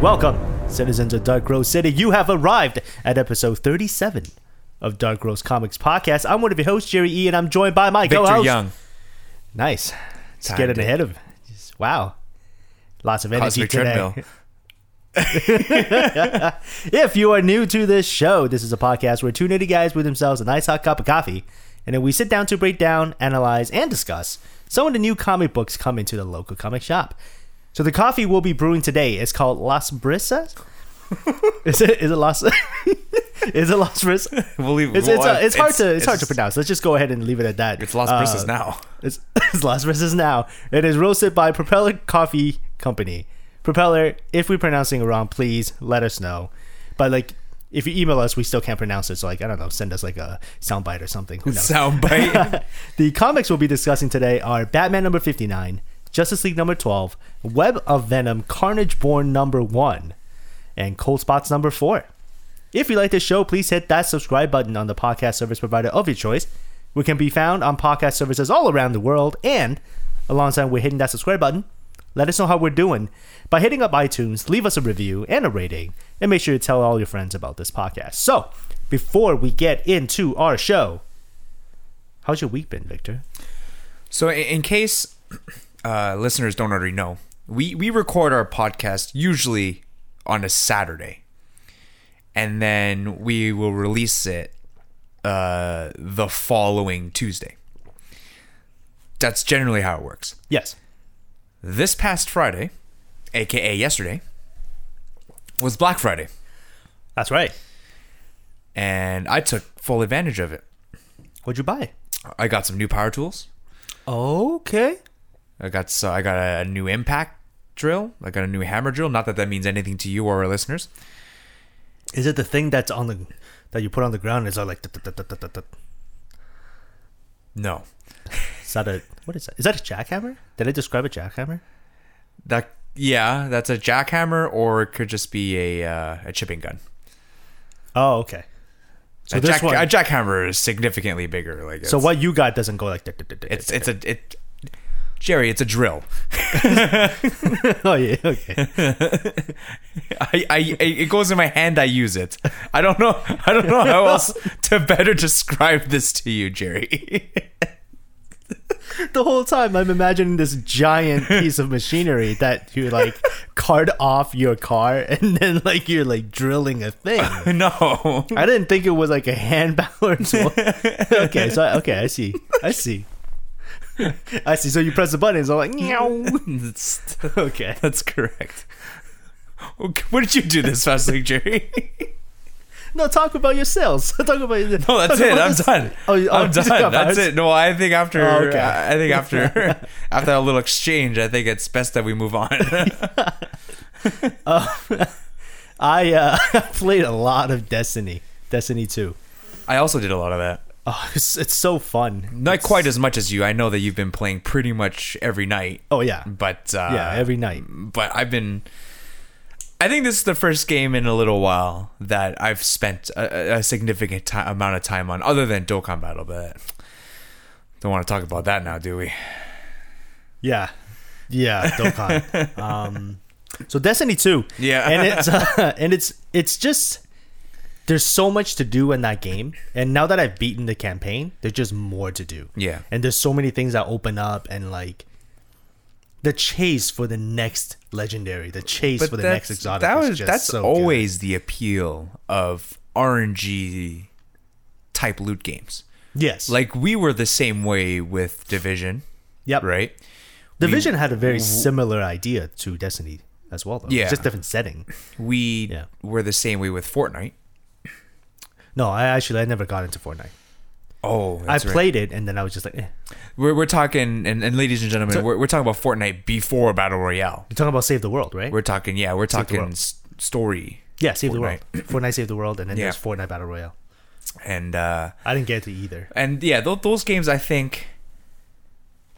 Welcome, citizens of Dark Rose City. You have arrived at episode 37 of Dark Rose Comics Podcast. I'm one of your hosts, Jerry E, and I'm joined by my Victor co-host. Young. Nice. Timed getting it. ahead of. Wow. Lots of energy Cosmic today. treadmill. If you are new to this show, this is a podcast where two nitty guys with themselves a nice hot cup of coffee, and then we sit down to break down, analyze, and discuss some of the new comic books coming to the local comic shop. So the coffee we'll be brewing today is called Las Brisas. is it? Is it Las? is it Las Brisas? We'll leave- It's, it's, uh, it's hard to it's, hard to pronounce. Let's just go ahead and leave it at that. It's Las Uh, Brisas now. it's, it's Las Brisas now. It is roasted by Propeller Coffee Company. Propeller, if we're pronouncing it wrong, please let us know. But like, if you email us, we still can't pronounce it. So like, I don't know, send us like a soundbite or something. Who knows? Soundbite. the comics we'll be discussing today are Batman number 59, Justice League number 12, Web of Venom, Carnage Born number 1, and Cold Spots number 4. If you like this show, please hit that subscribe button on the podcast service provider of your choice. We can be found on podcast services all around the world, and alongside with hitting that subscribe button, let us know how we're doing by hitting up iTunes, leave us a review and a rating, and make sure to tell all your friends about this podcast. So, before we get into our show, how's your week been, Victor? so, in, in case uh, listeners don't already know, we we record our podcast usually on a Saturday, and then we will release it uh, the following Tuesday. That's generally how it works. Yes. This past Friday, aka yesterday, was Black Friday, That's right. and I took full advantage of it. What'd you buy? I got some new power tools. Okay. I got so I got a, new impact drill. I got a new hammer drill. Not that that means anything to you or our listeners. Is it the thing that's on the that you put on the ground? Is all like. No, is that a what is that? Is that a jackhammer? Did I describe a jackhammer? that yeah, that's a jackhammer, or it could just be a uh, a chipping gun. Oh, okay. So a, this jack, one. a jackhammer is significantly bigger. Like so what you got doesn't go like. It's it's a it. Jerry, it's a drill. oh yeah. Okay. I, I it goes in my hand. I use it. I don't know. I don't know how else to better describe this to you, Jerry. the whole time I'm imagining this giant piece of machinery that you like cart off your car and then like you're like drilling a thing. no, I didn't think it was like a hand balance. one. okay, so okay, I see. I see. I see. So you press the button, it's all like meow. That's- Okay. That's correct. Okay, What did you do this past week, Jerry? No, talk about your sales. talk about your. No, that's talk it. about I'm done. Oh, you- oh, I'm just done. That's it. No, I think after Oh, okay. I think after after a little exchange, I think it's best that we move on. I uh, played a lot of Destiny. Destiny Two. I also did a lot of that. Oh, it's, it's so fun. Not quite as much as you. I know that you've been playing pretty much every night, Oh yeah, but uh, yeah. Every night. But I've been. I think this is the first game in a little while that I've spent a, a significant amount of time on, other than Dokkan Battle. But don't want to talk about that now, do we? Yeah, yeah. Dokkan. um, so Destiny Two. Yeah. and it's uh, and it's it's just there's so much to do in that game, and now that I've beaten the campaign, there's just more to do. Yeah. and there's so many things that open up, and like the chase for the next legendary, the chase for the next exotic. That is was just that's so good. always the appeal of RNG type loot games. yes. Like we were the same way with Division, yep. right? Division had a very similar idea to Destiny as well, though. Yeah. It's just different setting. We Yeah. were the same way with Fortnite. No, I actually I never got into Fortnite. Oh, I that's right. played it and then I was just like, eh. We're, we're talking, and, and ladies and gentlemen, we're, we're talking about Fortnite before Battle Royale. You're talking about Save the World, right? We're talking, yeah, we're talking s- story, yeah, Save the World. Fortnite. Fortnite Save the World, and then Yeah. there's Fortnite Battle Royale. and uh, I didn't get to either. and yeah, th- those games, I think,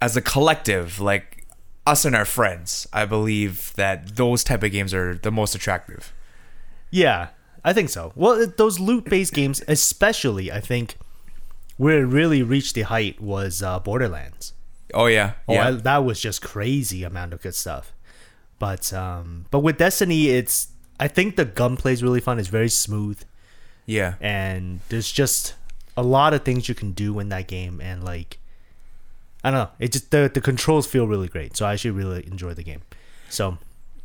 as a collective, like us and our friends, I believe that those type of games are the most attractive. Yeah, I think so. Well, those loot-based games, especially, I think, where it really reached the height was uh, Borderlands. Oh yeah, Oh, yeah. I, that was just crazy amount of good stuff. But um, but with Destiny, it's I think the gunplay is really fun. It's very smooth, Yeah. and there's just a lot of things you can do in that game. And like, I don't know, it just the the controls feel really great. So I actually really enjoy the game. So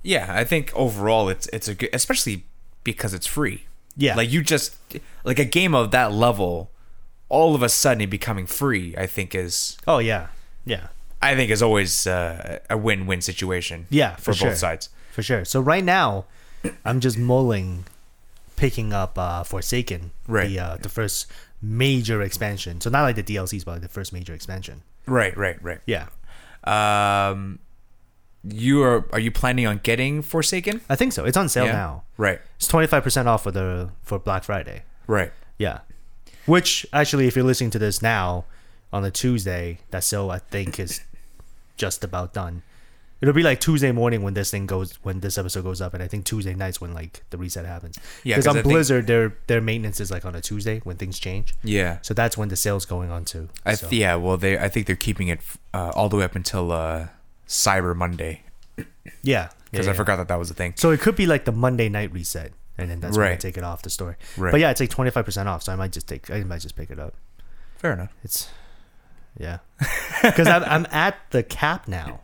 Yeah, I think overall it's it's a good, especially because it's free. Yeah. like you just like a game of that level, all of a sudden it becoming free. I think is oh yeah, yeah, I think is always uh, a win-win situation. Yeah, for, for sure. both sides. for sure. So right now, I'm just mulling picking up uh, Forsaken, Right. The uh, the first major expansion. So not like the DLCs, but like the first major expansion. Right, right, right. Yeah, Um, you are are you planning on getting Forsaken? I think so. It's on sale Yeah. now. Right, It's twenty five percent off for the for Black Friday. right. Yeah, which actually, if you're listening to this now on a Tuesday, that sale I think is just about done. It'll be like Tuesday morning when this thing goes when this episode goes up, and I think Tuesday nights when like the reset happens. Yeah, because on I think- Blizzard, their their maintenance is like on a Tuesday when things change. Yeah. So that's when the sale's going on too. I So- yeah, well, they I think they're keeping it uh, all the way up until uh, Cyber Monday yeah, because yeah, I yeah. forgot that that was a thing. So it could be like the Monday night reset, and then that's when they Right. take it off the store. Right. But yeah, it's like twenty five percent off, so I might just take I might just pick it up. Fair enough. It's yeah, because I'm I'm at the cap now.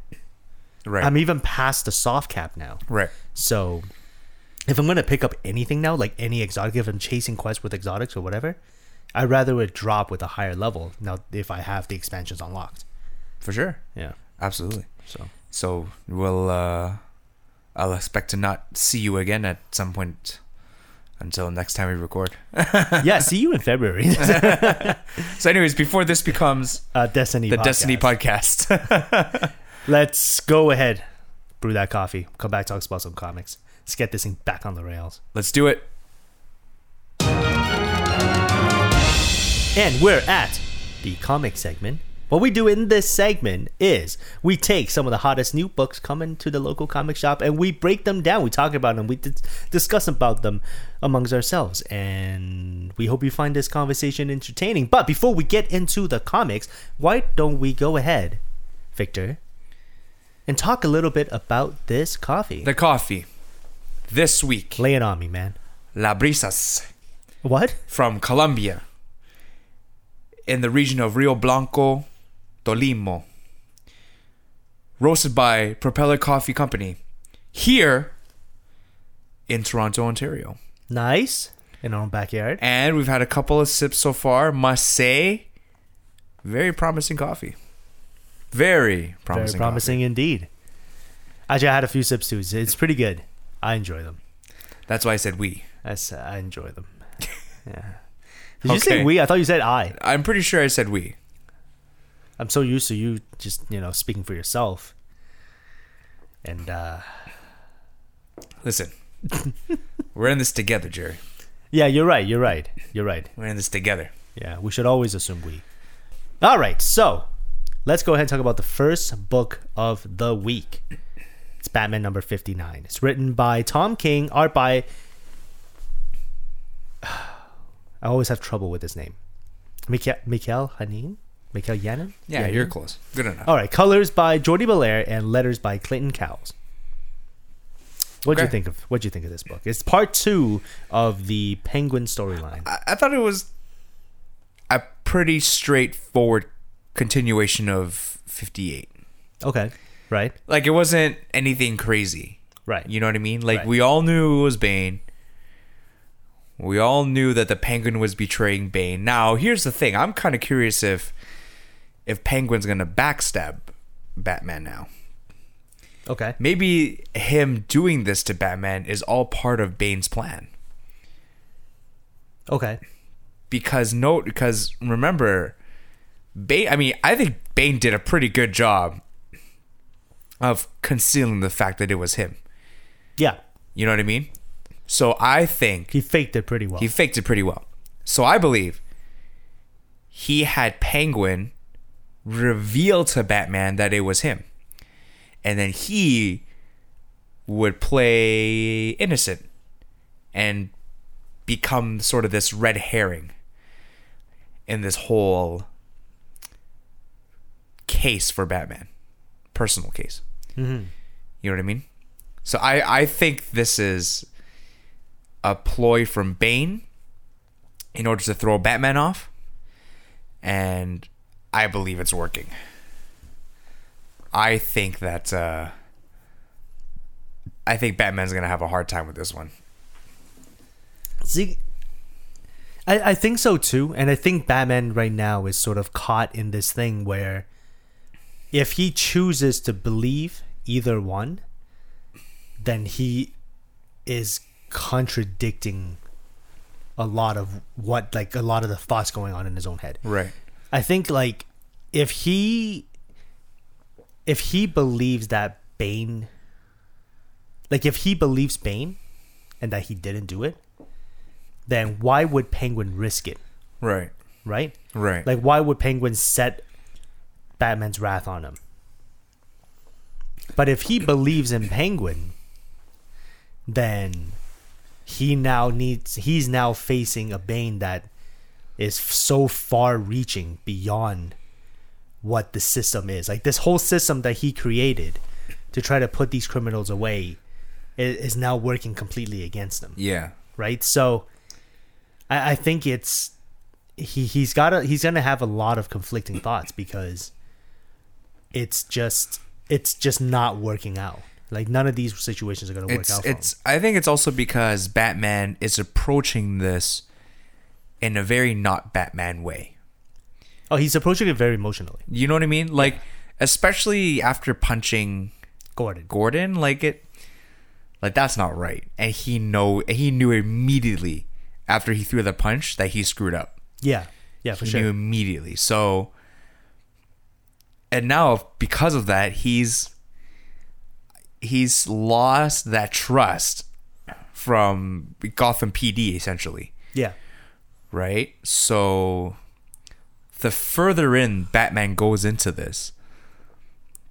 Right. I'm even past the soft cap now. right. So if I'm gonna pick up anything now, like any exotic, if I'm chasing quests with exotics or whatever, I'd rather it drop with a higher level. Now, if I have the expansions unlocked, For sure. yeah. Absolutely. So So we'll uh I'll expect to not see you again at some point until next time we record. yeah, see you in February. So anyways, before this becomes uh, Destiny. the podcast. Destiny podcast. Let's go ahead, brew that coffee. Come back, talk about some comics. Let's get this thing back on the rails. Let's do it. And we're at the comic segment. What we do in this segment is we take some of the hottest new books coming to the local comic shop and we break them down. We talk about them. We dis- discuss about them amongst ourselves. And we hope you find this conversation entertaining. But before we get into the comics, why don't we go ahead, Victor, and talk a little bit about this coffee? The coffee. This week, Lay it on me, man. La Brisas What? from Colombia in the region of Rio Blanco, Tolima. Roasted by Propeller Coffee Company here in Toronto, Ontario. Nice. In our own backyard. And we've had a couple of sips so far. Must say, very promising coffee. Very promising. Very promising indeed. Actually, I had a few sips too. It's- pretty good. I enjoy them. That's why I said we. That's, I enjoy them. Yeah. Did you say we? I thought you said I. I'm pretty sure I said we. I'm so used to you just you know speaking for yourself. And uh Listen, we're in this together, Jerry. yeah, you're right. You're right. You're right. We're in this together. Yeah, we should always assume we. All right, so let's go ahead and talk about the first book of the week. It's Batman number 59. It's written by Tom King, art by. I always have trouble with his name. Mikael Hanin? Mikael Yanin? Yeah, Yanin? you're close. Good enough. All right, colors by Jordie Bellaire and letters by Clayton Cowles. What'd you think of What'd you think of this book? It's part two of the Penguin storyline. I, I thought it was a pretty straightforward continuation of 58. Okay, right, Like it wasn't anything crazy. right. You know what I mean? Like Right. we all knew it was Bane. We all knew that the Penguin was betraying Bane. Now, here's the thing. I'm kind of curious if if Penguin's going to backstab Batman now. Okay. Maybe him doing this to Batman is all part of Bane's plan. Okay. because no because remember Bane I mean I think Bane did a pretty good job of concealing the fact that it was him. Yeah, You know what I mean? So I think he faked it pretty well. he faked it pretty well. So I believe he had Penguin reveal to Batman that it was him. And then he would play innocent and become sort of this red herring in this whole case for Batman. Personal case. Mhm. You know what I mean? So I, I think this is a ploy from Bane in order to throw Batman off, and I believe it's working. I think that uh, I think Batman's gonna have a hard time with this one. See, I, I think so too. And I think Batman right now is sort of caught in this thing where if he chooses to believe either one, then he is contradicting a lot of what, like, a lot of the thoughts going on in his own head. Right. I think like if he if he believes that Bane like if he believes Bane and that he didn't do it, then why would Penguin risk it, Right. right? Right. Like why would Penguin set Batman's wrath on him? But if he believes in Penguin, then he now needs he's now facing a Bane that is so far reaching beyond what the system is. Like this whole system that he created to try to put these criminals away is now working completely against them yeah. right? So I, I think it's he he's got a he's gonna have a lot of conflicting thoughts because it's just it's just not working out. Like none of these situations are gonna work It's out. For it's him. I think it's also because Batman is approaching this in a very not Batman way. Oh, he's approaching it very emotionally. You know what I mean? Like especially after punching Gordon. Gordon, like it like that's not right. And he know he knew immediately after he threw the punch that he screwed up. Yeah. Yeah, for he sure. knew immediately. So and now because of that, he's he's lost that trust from Gotham PD essentially, Yeah. Right? So the further in Batman goes into this,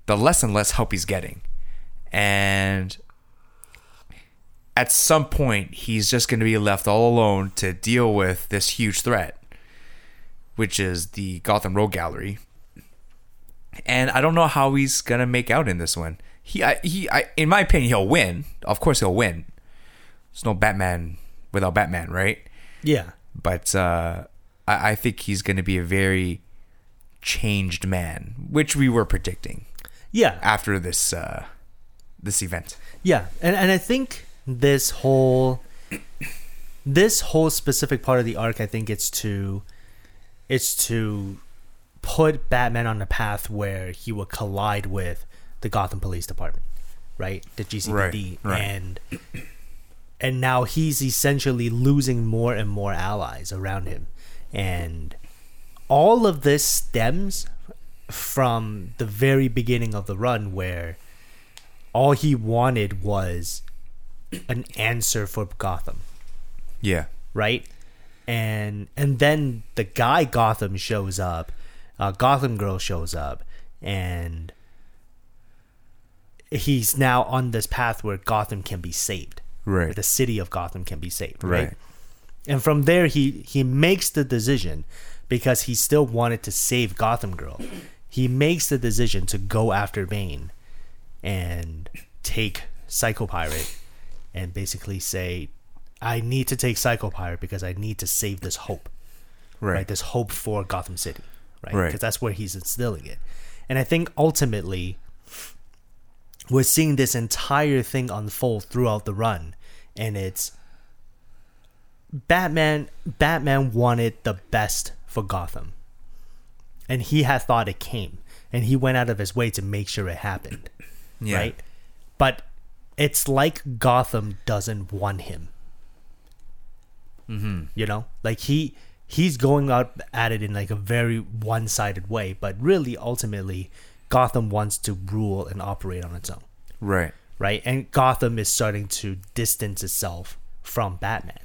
the less and less help he's getting. And at some point, he's just going to be left all alone to deal with this huge threat, which is the Gotham Road Gallery. And I don't know how he's gonna make out in this one. He, I, he, I, in my opinion, he'll win. Of course, he'll win. There's no Batman without Batman, right? Yeah. But uh, I, I think he's gonna be a very changed man, which we were predicting Yeah. after this uh, this event. Yeah, and and I think this whole this whole specific part of the arc, I think it's to it's to put Batman on a path where he will collide with the Gotham Police Department, right? The GCPD, Right, right. and and now he's essentially losing more and more allies around him, and all of this stems from the very beginning of the run where all he wanted was an answer for Gotham, Yeah, right? And and then the guy Gotham shows up, uh, Gotham Girl shows up, and he's now on this path where Gotham can be saved. Right, The city of Gotham can be saved, right? right, And from there, he he makes the decision because he still wanted to save Gotham Girl. He makes the decision to go after Bane and take Psycho Pirate and basically say, "I need to take Psycho Pirate because I need to save this hope, right? right, This hope for Gotham City, right? Right. Because that's where he's instilling it." And I think ultimately, we're seeing this entire thing unfold throughout the run, and it's Batman Batman wanted the best for Gotham. And he had thought it came. And he went out of his way to make sure it happened. yeah, Right? But it's like Gotham doesn't want him. Mm-hmm. You know? Like he he's going out at it in like a very one sided way, but really ultimately Gotham wants to rule and operate on its own right, right? And Gotham is starting to distance itself from Batman,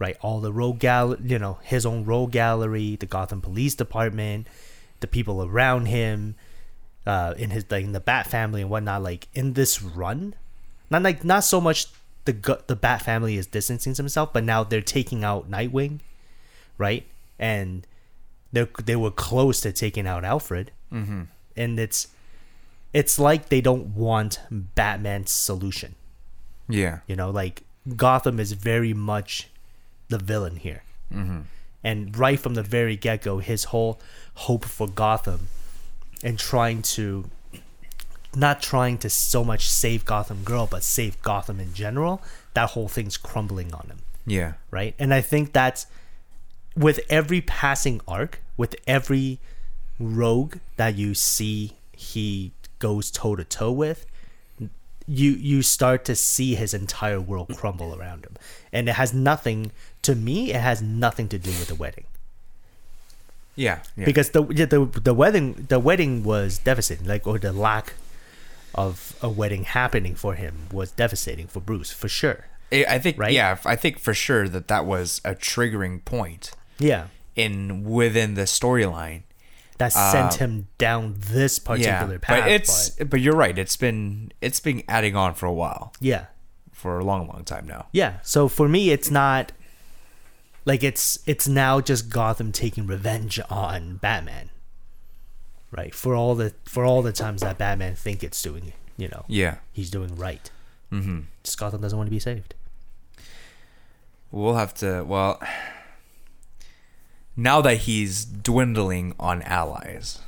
right? All the rogue gal, you know, his own rogue gallery, the Gotham Police Department, the people around him, uh, in his like in the Bat family and whatnot. Like in this run, not like not so much the the Bat family is distancing himself, but now they're taking out Nightwing, right? And they they were close to taking out Alfred, mm-hmm. And it's it's like they don't want Batman's solution. yeah, You know, like Gotham is very much the villain here. Mm-hmm. And right from the very get go, his whole hope for Gotham and trying to, not trying to so much save Gotham Girl, but save Gotham in general, that whole thing's crumbling on him Yeah. right? And I think that's with every passing arc, with every rogue that you see he goes toe to toe with, you you start to see his entire world crumble around him. And it has nothing to me, it has nothing to do with the wedding. Yeah. yeah. Because the the the wedding the wedding was devastating, like or the lack of a wedding happening for him was devastating for Bruce, for sure. I I think Right? yeah, I think for sure that that was a triggering point Yeah. in within the storyline. That sent him down this particular yeah, path. but it's but, you're right. It's been it's been adding on for a while, yeah. for a long, long time now. Yeah. So for me, it's not like it's it's now just Gotham taking revenge on Batman, right? For all the for all the times that Batman think it's doing, you know, Yeah, he's doing right. Mm-hmm. Just Gotham doesn't want to be saved. we'll have to. Well, now that he's dwindling on allies,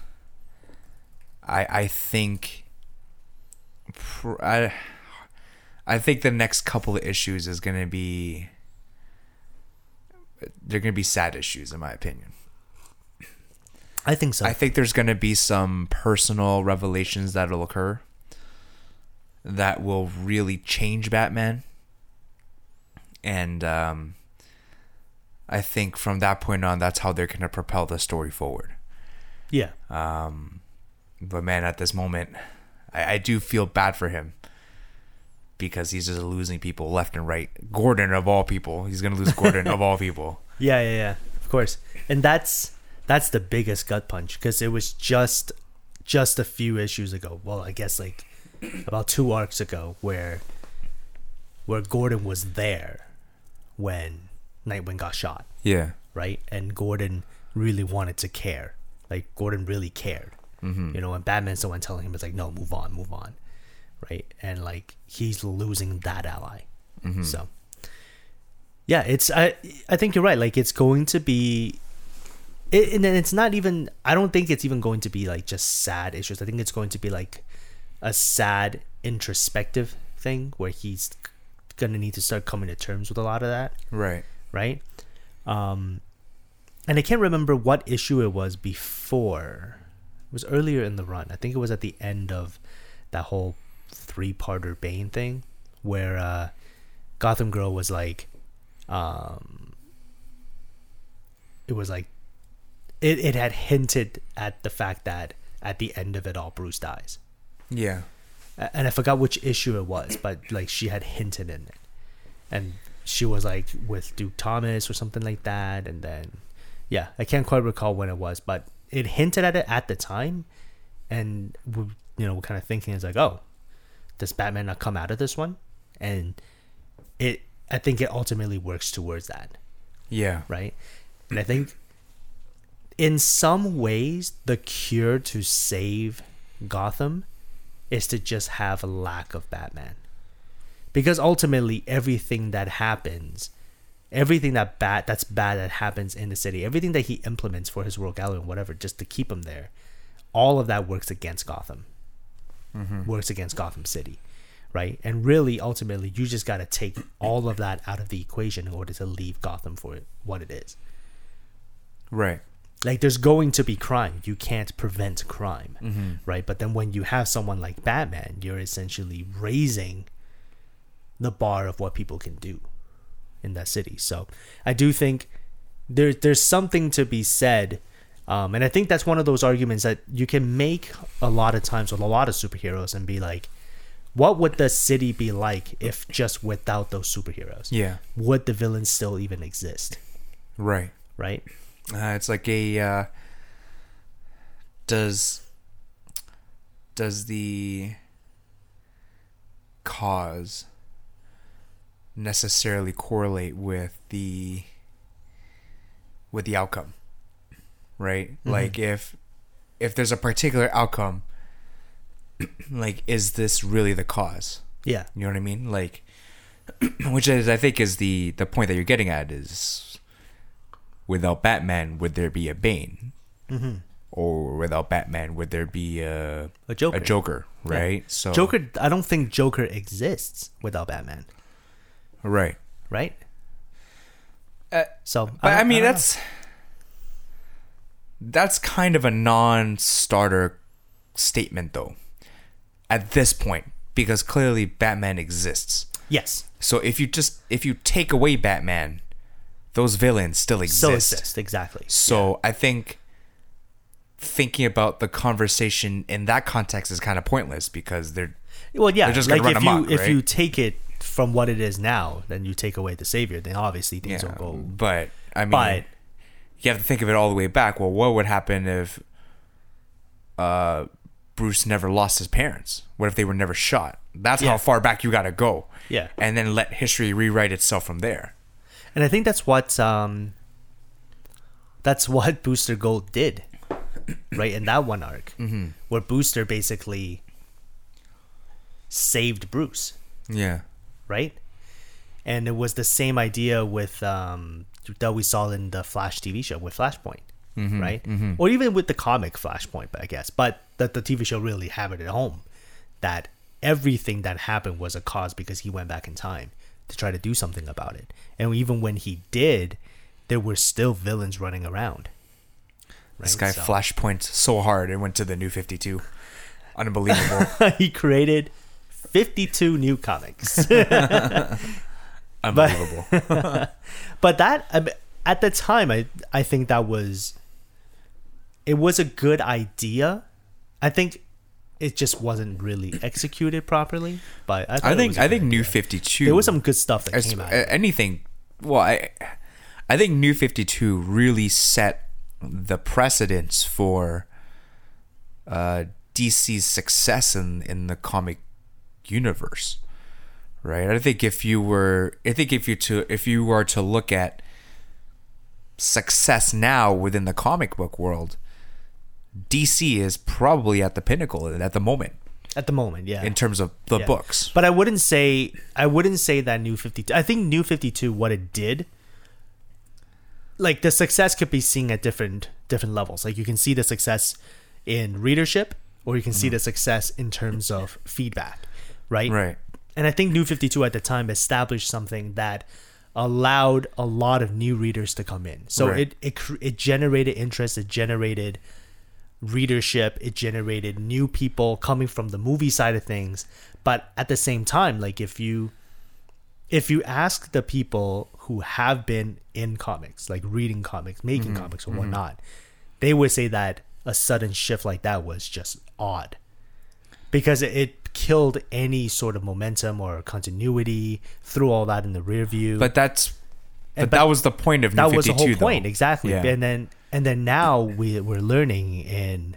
I I think pr- I I think the next couple of issues is going to be they're going to be sad issues in my opinion. I think so. I think there's going to be some personal revelations that'll occur that will really change Batman. And um, I think from that point on, that's how they're going to propel the story forward. yeah. Um, but man, at this moment, I, I do feel bad for him because he's just losing people left and right. Gordon, of all people, he's going to lose Gordon, of all people. Yeah, yeah, yeah. Of course. And that's that's the biggest gut punch because it was just just a few issues ago. Well, I guess like about two arcs ago where where Gordon was there when Nightwing got shot, Yeah. right? And Gordon really wanted to care. Like Gordon really cared. Mm-hmm. You know, and Batman's the one telling him it's like, no, move on, move on. Right? And like he's losing that ally. So yeah, it's I I think you're right. Like it's going to be it, and then it's not even I don't think it's even going to be like just sad issues. I think it's going to be like a sad introspective thing where he's gonna need to start coming to terms with a lot of that, Right. Right? Um and I can't remember what issue it was before. It was earlier in the run. I think it was at the end of that whole three-parter Bane thing where uh Gotham Girl was like um it was like it, it had hinted at the fact that at the end of it all Bruce dies. Yeah. And I forgot which issue it was, but like she had hinted in it. And she was like with Duke Thomas or something like that and then yeah, I can't quite recall when it was, but it hinted at it at the time and we you know, we're kind of thinking it's like, "Oh, does Batman not come out of this one?" And it I think it ultimately works towards that Yeah. right? And I think in some ways, the cure to save Gotham is to just have a lack of Batman. Because ultimately, everything that happens, everything that bad that's bad that happens in the city, everything that he implements for his world gallery and whatever, just to keep him there, all of that works against Gotham. Mm-hmm. Works against Gotham City right? And really, ultimately, you just got to take all of that out of the equation in order to leave Gotham for what it is. Right. Like, there's going to be crime. You can't prevent crime, mm-hmm. right? But then when you have someone like Batman, you're essentially raising the bar of what people can do in that city. So I do think there, there's something to be said. Um, and I think that's one of those arguments that you can make a lot of times with a lot of superheroes and be like, what would the city be like if just without those superheroes? Yeah. Would the villains still even exist? Right. Right? Uh, it's like a uh, does does the cause necessarily correlate with the with the outcome right mm-hmm. like if if there's a particular outcome like is this really the cause Yeah. you know what I mean? Like, which is I think is the the point that you're getting at is without Batman would there be a Bane, mm-hmm. or without Batman would there be a A Joker. a Joker, right? So Joker. I don't think Joker exists without Batman, right? right? Uh, So, But I, don't- mean don't know. that's that's kind of a non-starter statement though at this point because clearly Batman exists. yes, So if you just if you take away Batman, those villains still exist. still exists exactly. So I think thinking about the conversation in that context is kind of pointless because they're Well, yeah, They're just like gonna if run you amok, if you take it from what it is now, then you take away the savior. Then obviously things yeah. will go. But I mean, But you have to think of it all the way back. Well, what would happen if uh, Bruce never lost his parents? What if they were never shot? That's Yeah. how far back you got to go. Yeah. and then let history rewrite itself from there. and I think that's what um, that's what Booster Gold did, right in that one arc, mm-hmm. where Booster basically saved Bruce. Yeah, right? And it was the same idea with um, that we saw in the Flash TV show with Flashpoint, right? Or even with the comic Flashpoint, I guess. But that the TV show really hammered it at home that everything that happened was a cause because he went back in time to try to do something about it. And even when he did, there were still villains running around. this guy So- flashpoint so hard and went to the new Fifty Two. Unbelievable. he created 52 new comics. Unbelievable. but that I mean, at the time I I think that was it was a good idea. I think it just wasn't really executed properly. But I, thought I think was a I good think New. Fifty Two. there was some good stuff that as, came out. anything well i i think new 52 really set the precedence for uh dc's success in in the comic universe right i think if you were i think if you to if you were to look at success now within the comic book world dc is probably at the pinnacle at the moment at the moment, yeah. in terms of the Yeah. books But I wouldn't say I wouldn't say that New Fifty Two. I think New Fifty Two, what it did, like the success could be seen at different different levels. Like you can see the success in readership, or you can Mm-hmm. see the success in terms of feedback, right? right And I think New Fifty Two at the time established something that allowed a lot of new readers to come in. So Right. it it it generated interest. It generated readership it generated new people coming from the movie side of things but at the same time like if you if you ask the people who have been in comics like reading comics making mm-hmm. comics or mm-hmm. whatnot they would say that a sudden shift like that was just odd because it killed any sort of momentum or continuity threw all that in the rear view But that's but, but that was the point of New that was 52 the whole though. point exactly Yeah. and then and then now we we're learning in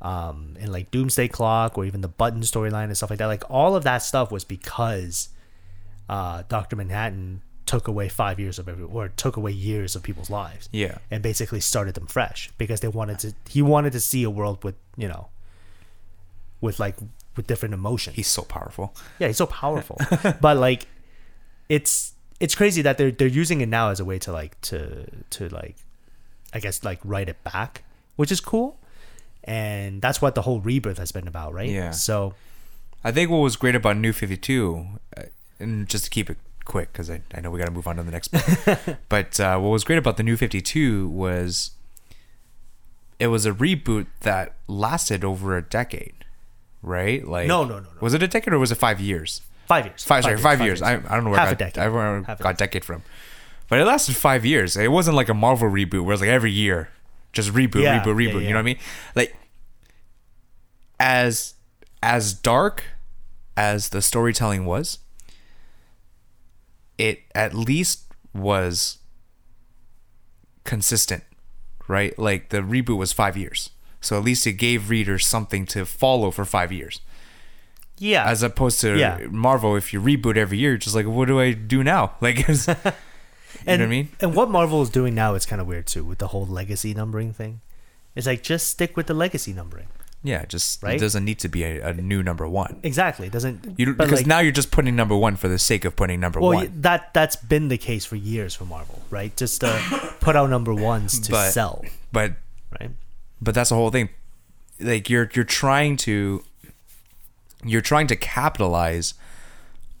um in like doomsday clock or even the button storyline and stuff like that like all of that stuff was because uh dr manhattan took away five years of every or took away years of people's lives Yeah. and basically started them fresh because they wanted to he wanted to see a world with you know with like with different emotions He's so powerful. yeah, he's so powerful. but like it's it's crazy that they're they're using it now as a way to like to to like I guess like write it back, which is cool. And that's what the whole rebirth has been about, right? Yeah. So I think what was great about New 52, uh, and just to keep it quick, because I, I know we got to move on to the next one. but uh, what was great about the New 52 was it was a reboot that lasted over a decade, right? Like No, no, no, no. Was it a decade or was it five years? five years. Five, sorry, five, years. I, I don't know where Half I a got, decade. I don't know I a got decade from. But it lasted five years. It wasn't like a Marvel reboot where it's like every year, just reboot, Yeah, reboot, yeah, reboot. yeah. You know what I mean? Like as as dark as the storytelling was, it at least was consistent, right? Like the reboot was five years. So at least it gave readers something to follow for five years Yeah. as opposed to Yeah. Marvel. If you reboot every year, just like what do I do now? Like, you and, know what I mean? And what Marvel is doing now is kind of weird too, with the whole legacy numbering thing. It's like just stick with the legacy numbering. Yeah, just Right? it doesn't need to be a, a new number one. Exactly. It doesn't You, because like- now you're just putting number one for the sake of putting number well one. that that's been the case for years for Marvel, right? Just to put out number ones to But- sell, But right? But that's the whole thing. Like you're you're trying to you're trying to capitalize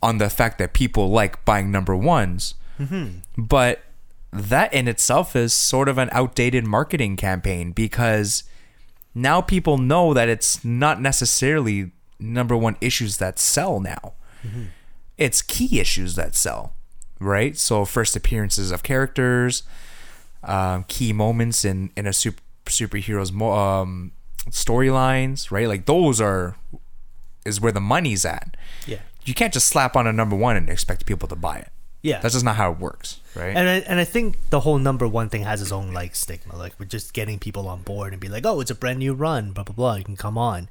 on the fact that people like buying number ones, but that in itself is sort of an outdated marketing campaign because now people know that it's not necessarily number one issues that sell now. It's key issues that sell, right? So first appearances of characters, um, key moments in in a super, superhero's mo- um, storylines, right? Like those are is where the money's at. Yeah. You can't just slap on a number one and expect people to buy it. Yeah. That's just not how it works, right? And I, and I think the whole number one thing has its own like stigma. Like we're just getting people on board and be like, oh, it's a brand new run, blah blah blah. You can come on,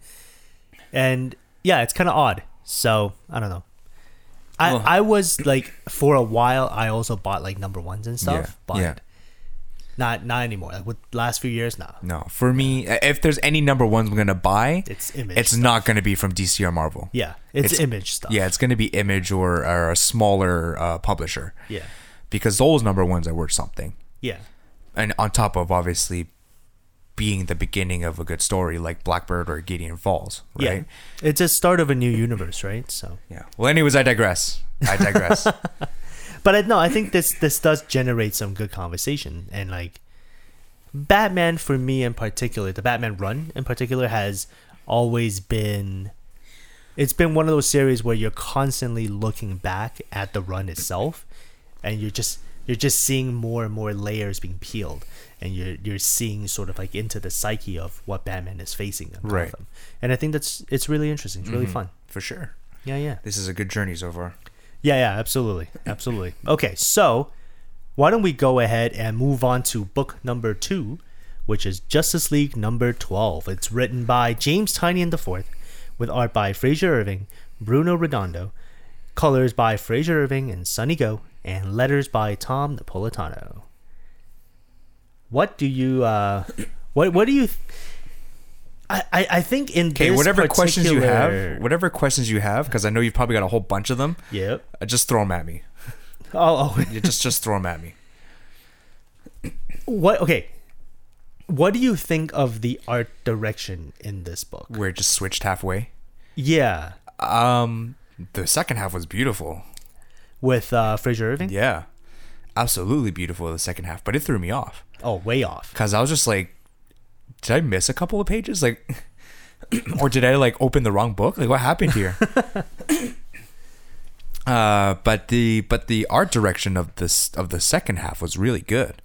and yeah, it's kind of odd. So I don't know. I Well- I was like for a while. I also bought like number ones and stuff, Yeah, but yeah. Not not anymore. Like with last few years now. no, for me, if there's any number ones I'm gonna buy, It's image. it's stuff. not gonna be from DC or Marvel. Yeah, it's, It's- image stuff. Yeah, it's gonna be Image or, or a smaller uh, publisher yeah, because those number ones are worth something. yeah, and on top of obviously being the beginning of a good story like Blackbird or Gideon Falls, right? yeah. It's a start of a new universe, right? So, Yeah. Well, anyways, I digress. I digress. but I, no, I think this this does generate some good conversation and like Batman for me in particular, the Batman run in particular has always been it's been one of those series where you're constantly looking back at the run itself and you're just you're just seeing more and more layers being peeled and you're you're seeing sort of like into the psyche of what Batman is facing in Right. Gotham. And I think that's it's really interesting. It's really mm-hmm. fun. For sure. Yeah, yeah. This is a good journey so far. Yeah, yeah, absolutely. Absolutely. Okay, so why don't we go ahead and move on to book number two, which is Justice League number 12. It's written by James Tynion IV, with art by Frazer Irving, Bruno Redondo, colors by Frazer Irving and Sunny Gho, and letters by Tom Napolitano. What do you, uh, what, what do you, th- I, I, think in Okay, whatever questions you have, whatever questions you have, because I know you've probably got a whole bunch of them. Yep. uh, Just throw them at me. Oh, oh just just throw them at me. What okay? What do you think of the art direction in this book? Where it just switched halfway. Yeah, Um, the second half was beautiful. with uh, Frazer Irving. Yeah, absolutely beautiful. The second half, but it threw me off. Oh, way off. because I was just like, did I miss a couple of pages? Like, or did I like open the wrong book? Like, what happened here? uh, but the but the art direction of this of the second half was really good.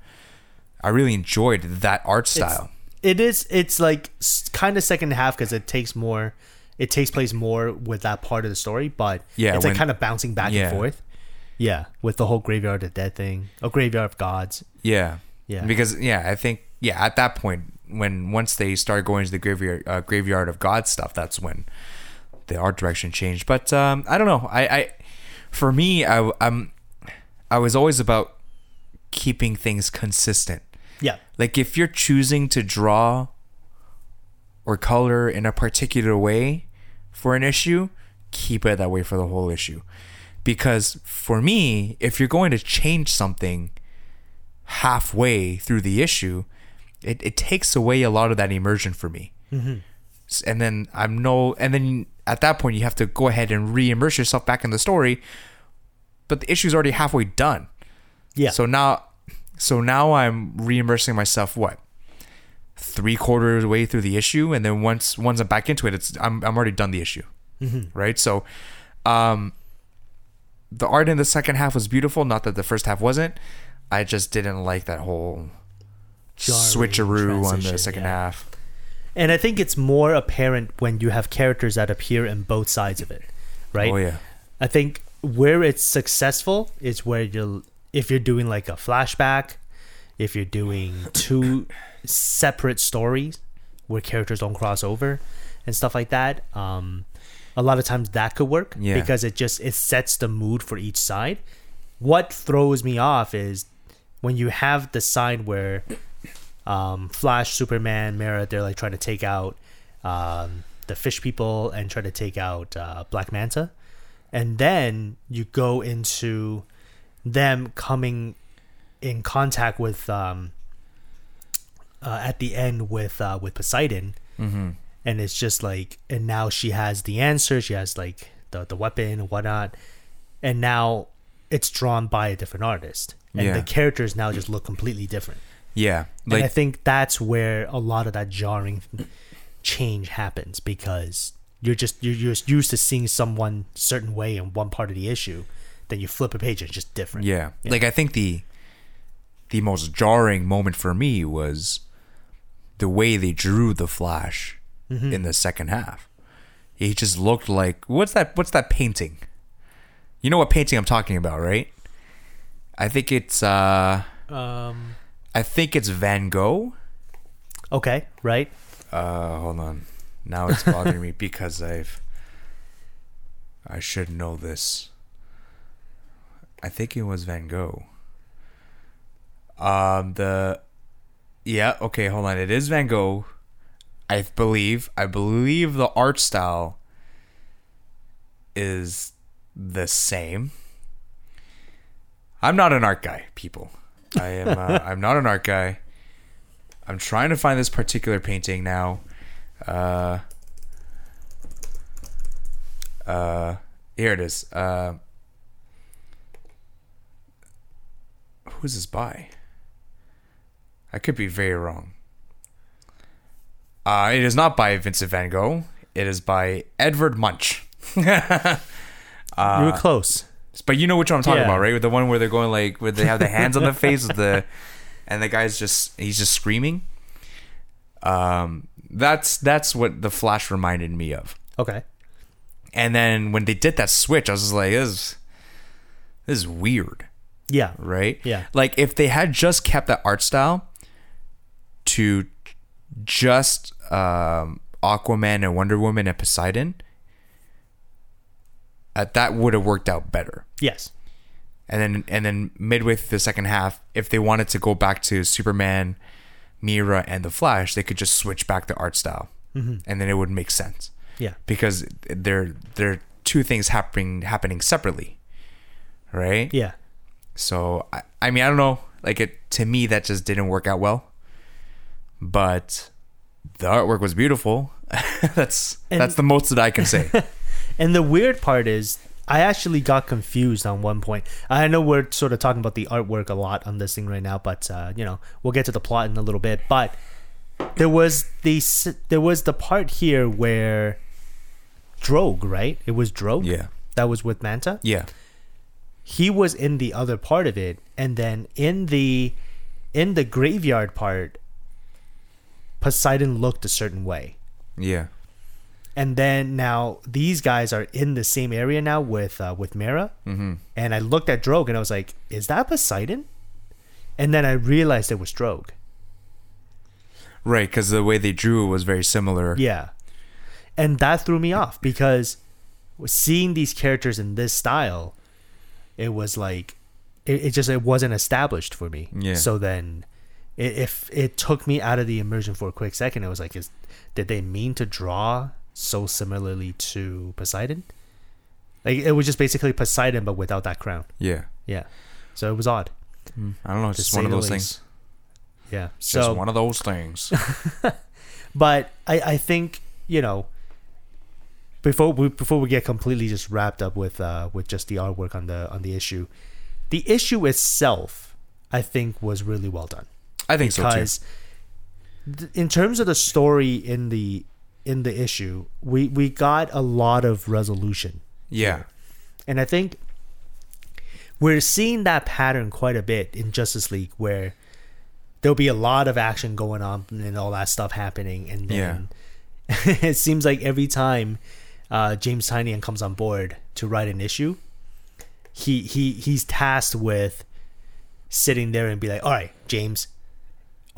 I really enjoyed that art style. It is. It's like kind of second half because it takes more. It takes place more with that part of the story, but Yeah, it's like kind of bouncing back yeah. and forth. Yeah, with the whole graveyard of dead thing, a graveyard of gods. yeah, Yeah. Because yeah, I think yeah at that point when once they started going to the graveyard uh, graveyard of God stuff, that's when the art direction changed. But um, I don't know. I, I for me, I, I'm I was always about keeping things consistent. Yeah, Like if you're choosing to draw or color in a particular way for an issue, keep it that way for the whole issue. Because for me, if you're going to change something halfway through the issue, it, it takes away a lot of that immersion for me. S- And then I'm no, and then at that point, you have to go ahead and re immerse yourself back in the story. But the issue's already halfway done. yeah. So now, so now I'm re-immersing myself. What? Three quarters way through the issue, and then once once I'm back into it, it's I'm I'm already done the issue, right? So, um, the art in the second half was beautiful. Not that the first half wasn't. I just didn't like that whole switcheroo on the second yeah. half. and I think it's more apparent when you have characters that appear in both sides of it, right? Oh yeah, I think where it's successful is where you'll if you're doing like a flashback, if you're doing two separate stories where characters don't cross over and stuff like that. Um, a lot of times that could work Yeah. because it just it sets the mood for each side. What throws me off is when you have the side where um, Flash, Superman, Mera, they're like trying to take out um, the fish people and try to take out uh, Black Manta, and then you go into them coming in contact with um, uh, at the end with uh, with Poseidon, Mm-hmm. and it's just like, and now she has the answer. She has like the the weapon and whatnot, and now it's drawn by a different artist, and Yeah. the characters now just look completely different. Yeah. and I think that's where a lot of that jarring change happens because you're just you're, you're used to seeing someone certain way in one part of the issue, then you flip a page and it's just different. yeah. Like I think the the most jarring moment for me was the way they drew the Flash Mm-hmm. in the second half. He just looked like what's that what's that painting? You know what painting I'm talking about, right? I think it's uh Um. I think it's Van Gogh. Okay. Right. Uh, hold on. Now it's bothering me because I've. I should know this. I think it was Van Gogh. Um, the. Yeah, okay, hold on. It is Van Gogh. I believe. I believe the art style is the same. I'm not an art guy, people. I am. Uh, I'm not an art guy. I'm trying to find this particular painting now. Uh, uh, here it is. Uh, who is this by? I could be very wrong. Uh, it is not by Vincent van Gogh. It is by Edvard Munch. you were close. But you know which one I'm talking Yeah. about, right? With the one where they're going like, where they have the hands on the face of the, and the guy's just he's just screaming. Um, that's that's what the Flash reminded me of. Okay. And then when they did that switch, I was just like, this, is- this is weird, Yeah. right? Yeah. Like if they had just kept that art style to just um, Aquaman and Wonder Woman and Poseidon, uh, that would have worked out better. Yes. and then and then midway through the second half, if they wanted to go back to Superman, Mera, and the Flash, they could just switch back the art style, and then it would make sense Yeah. because they're they're two things happening happening separately, right? Yeah. So I, I mean I don't know, like it to me that just didn't work out well, but the artwork was beautiful. that's And- that's the most that I can say. And the weird part is, I actually got confused on one point. I know we're sort of talking about the artwork a lot on this thing right now, but uh, you know we'll get to the plot in a little bit. But there was the there was the part here where Drogue, right? It was Drogue. Yeah. That was with Manta. yeah, He was in the other part of it, and then in the in the graveyard part, Poseidon looked a certain way. yeah, and then now these guys are in the same area now with uh, with Mera, mm-hmm. and I looked at Drogue and I was like, "Is that Poseidon?" And then I realized it was Drogue. right. Because the way they drew it was very similar. Yeah, and that threw me off because seeing these characters in this style, it was like it, it just it wasn't established for me. Yeah. So then, i if it took me out of the immersion for a quick second, it was like, is did they mean to draw so similarly to Poseidon? Like it was just basically Poseidon, but without that crown. yeah. Yeah. So it was odd. I don't know. It's just one of those least. things. Yeah. Just So one of those things. but I, I think you know before we before we get completely just wrapped up with uh with just the artwork on the on the issue the issue itself i think was really well done I think so too. in terms of the story in the in the issue we we got a lot of resolution Yeah. and I think we're seeing that pattern quite a bit in Justice League where there'll be a lot of action going on and all that stuff happening. And then it seems like every time uh, James Tynion comes on board to write an issue, he, he he's tasked with sitting there and be like, all right, James,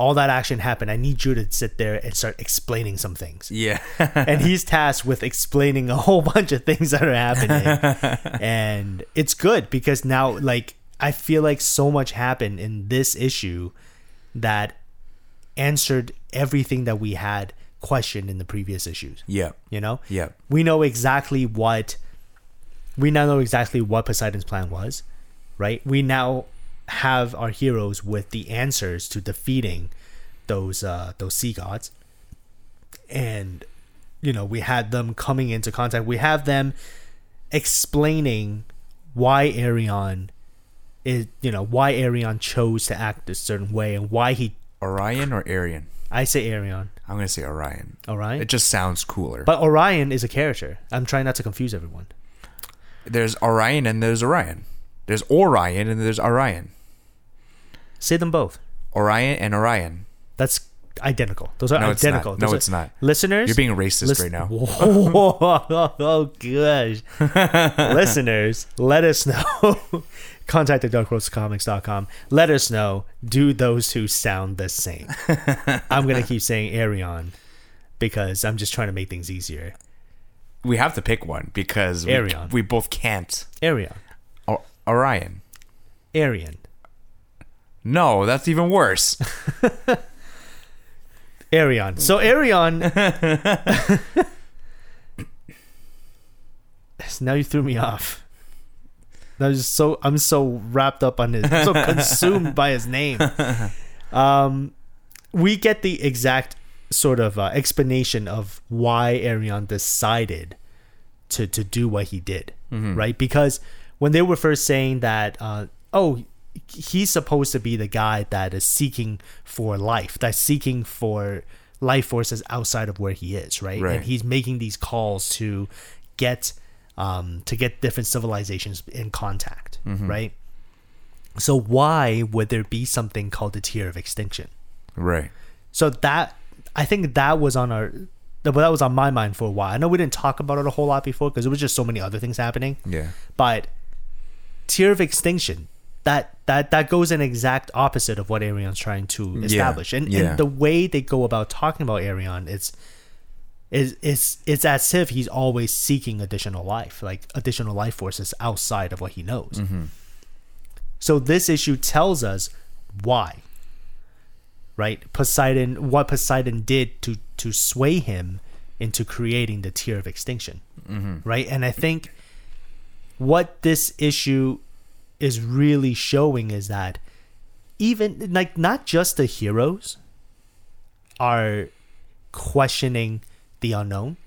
all that action happened. I need you to sit there and start explaining some things Yeah. and he's tasked with explaining a whole bunch of things that are happening and it's good because now like i feel like so much happened in this issue that answered everything that we had questioned in the previous issues. Yeah. You know, Yeah. we know exactly what we now know exactly what Poseidon's plan was, right? We now have our heroes with the answers to defeating those uh those sea gods. And you know, we had them coming into contact. We have them explaining why Arion is you know, why Arion chose to act a certain way and why he Orion or Arian? I say Arion, I'm gonna say Orion. Orion. It just sounds cooler. but Orion is a character. I'm trying not to confuse everyone. there's Orion and there's Orion. There's Orion and there's Orion. Say them both. Orion and Orion. That's identical. Those are No, it's identical. No, Those are- it's not. Listeners, You're being racist right now. Whoa, oh gosh. Listeners, let us know. Contact at darkrosecomics.com. Let us know. Do those two sound the same? I'm gonna keep saying Arion because I'm just trying to make things easier. We have to pick one because we, Arion. we both can't. Arion, Orion. Arian, No, that's even worse. Arion. So Arion. now you threw me off. I was so I'm so wrapped up on his, so consumed by his name. Um, we get the exact sort of uh, explanation of why Arion decided to to do what he did, right? Because when they were first saying that, uh, oh, he's supposed to be the guy that is seeking for life, that's seeking for life forces outside of where he is, right? Right. And he's making these calls to get um, to get different civilizations in contact, right? So why would there be something called the tear of extinction? right. So that I think that was on our that that was on my mind for a while. I know we didn't talk about it a whole lot before because there was just so many other things happening. Yeah. But tear of extinction that that that goes in exact opposite of what Arion's trying to establish. And yeah. and the way they go about talking about Arion it's is it's it's as if he's always seeking additional life, like additional life forces outside of what he knows. Mm-hmm. So this issue tells us why. Right? Poseidon what Poseidon did to to sway him into creating the tear of extinction. Right? And I think what this issue is really showing is that even like not just the heroes are questioning the unknown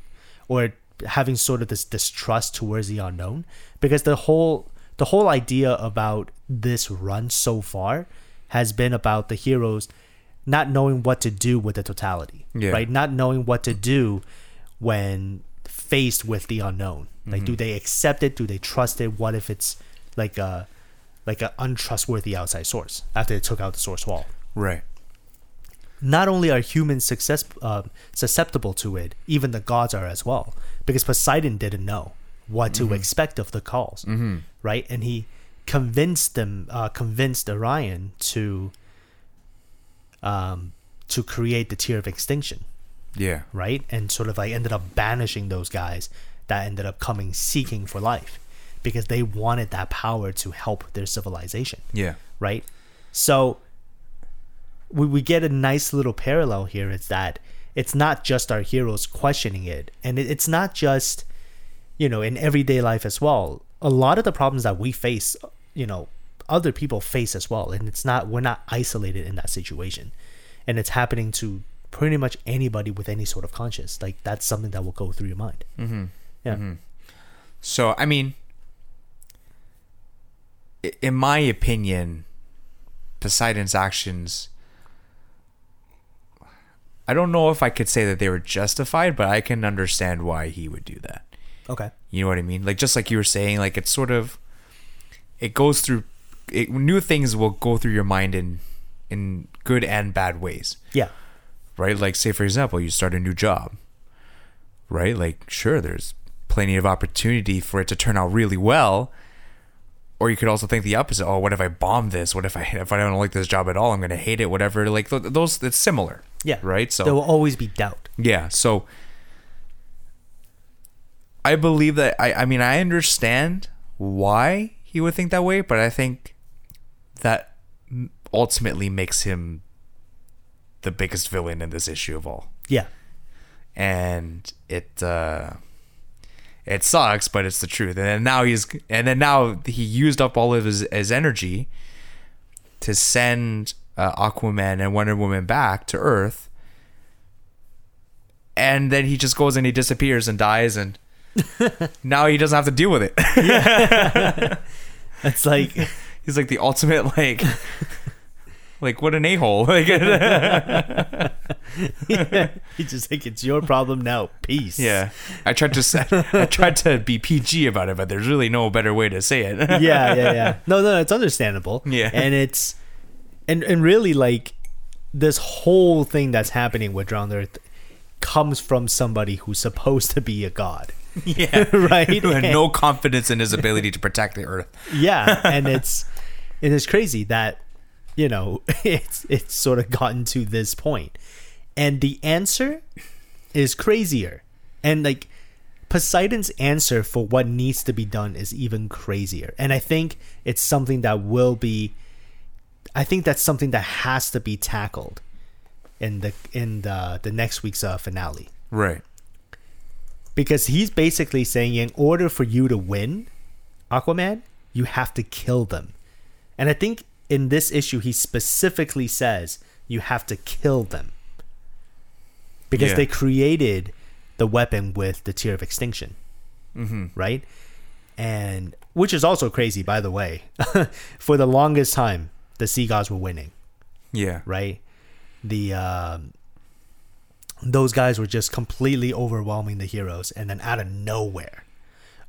or having sort of this distrust towards the unknown because the whole the whole idea about this run so far has been about the heroes not knowing what to do with the totality Yeah. right not knowing what to do when faced with the unknown like Mm-hmm. do they accept it do they trust it what if it's like a like an untrustworthy outside source after they took out the source wall Right. not only are humans success, uh, susceptible to it, even the gods are as well. Because Poseidon didn't know what to expect of the calls, mm-hmm. right? And he convinced them, uh, convinced Orion to, um, to create the tear of extinction, Yeah. right? And sort of like ended up banishing those guys that ended up coming seeking for life, because they wanted that power to help their civilization Yeah. right? So we, we get a nice little parallel here is that it's not just our heroes questioning it, and it, it's not just you know in everyday life as well. A lot of the problems that we face, you know, other people face as well, and it's not we're not isolated in that situation, and it's happening to pretty much anybody with any sort of conscience. Like that's something that will go through your mind. Mm-hmm. Yeah. So, I mean, in my opinion, Poseidon's actions. I don't know if I could say that they were justified, but I can understand why he would do that. Okay. You know what I mean? Like just like you were saying, like it's sort of it goes through it, new things will go through your mind in in good and bad ways, Yeah. Right? Like say for example, you start a new job. Right? Like sure there's plenty of opportunity for it to turn out really well. Or you could also think the opposite. Oh, what if I bomb this? What if I if I don't like this job at all? I'm gonna hate it. Whatever. Like th- those, it's similar. Yeah. Right. So there will always be doubt. yeah. So I believe that I I mean I understand why he would think that way, but I think that ultimately makes him the biggest villain in this issue of all. Yeah. and it uh, it sucks, but it's the truth. And then now he's and then now he used up all of his his energy to send uh, Aquaman and Wonder Woman back to Earth, and then he just goes and he disappears and dies, and now he doesn't have to deal with it. It's like He's like the ultimate like. Like what an a hole! Like, he's just like it's your problem now. Peace. yeah, I tried to I tried to be PG about it, but there's really no better way to say it. yeah, yeah, yeah. No, no, it's understandable. Yeah. and it's and and really like this whole thing that's happening with Drowned Earth comes from somebody who's supposed to be a god, yeah, right? Who had no confidence in his ability to protect the Earth. yeah, and it's it is crazy that you know it's it's sort of gotten to this point, and the answer is crazier, and like Poseidon's answer for what needs to be done is even crazier, and I think it's something that will be. I think that's something that has to be tackled in the in the the next week's uh, finale Right. because he's basically saying in order for you to win Aquaman, you have to kill them. And I think in this issue he specifically says you have to kill them. Because Yeah. they created the weapon with the tear of extinction. Mm-hmm. Right? And which is also crazy by the way. For the longest time, the sea gods were winning Yeah. right? The um, those guys were just completely overwhelming the heroes, and then out of nowhere,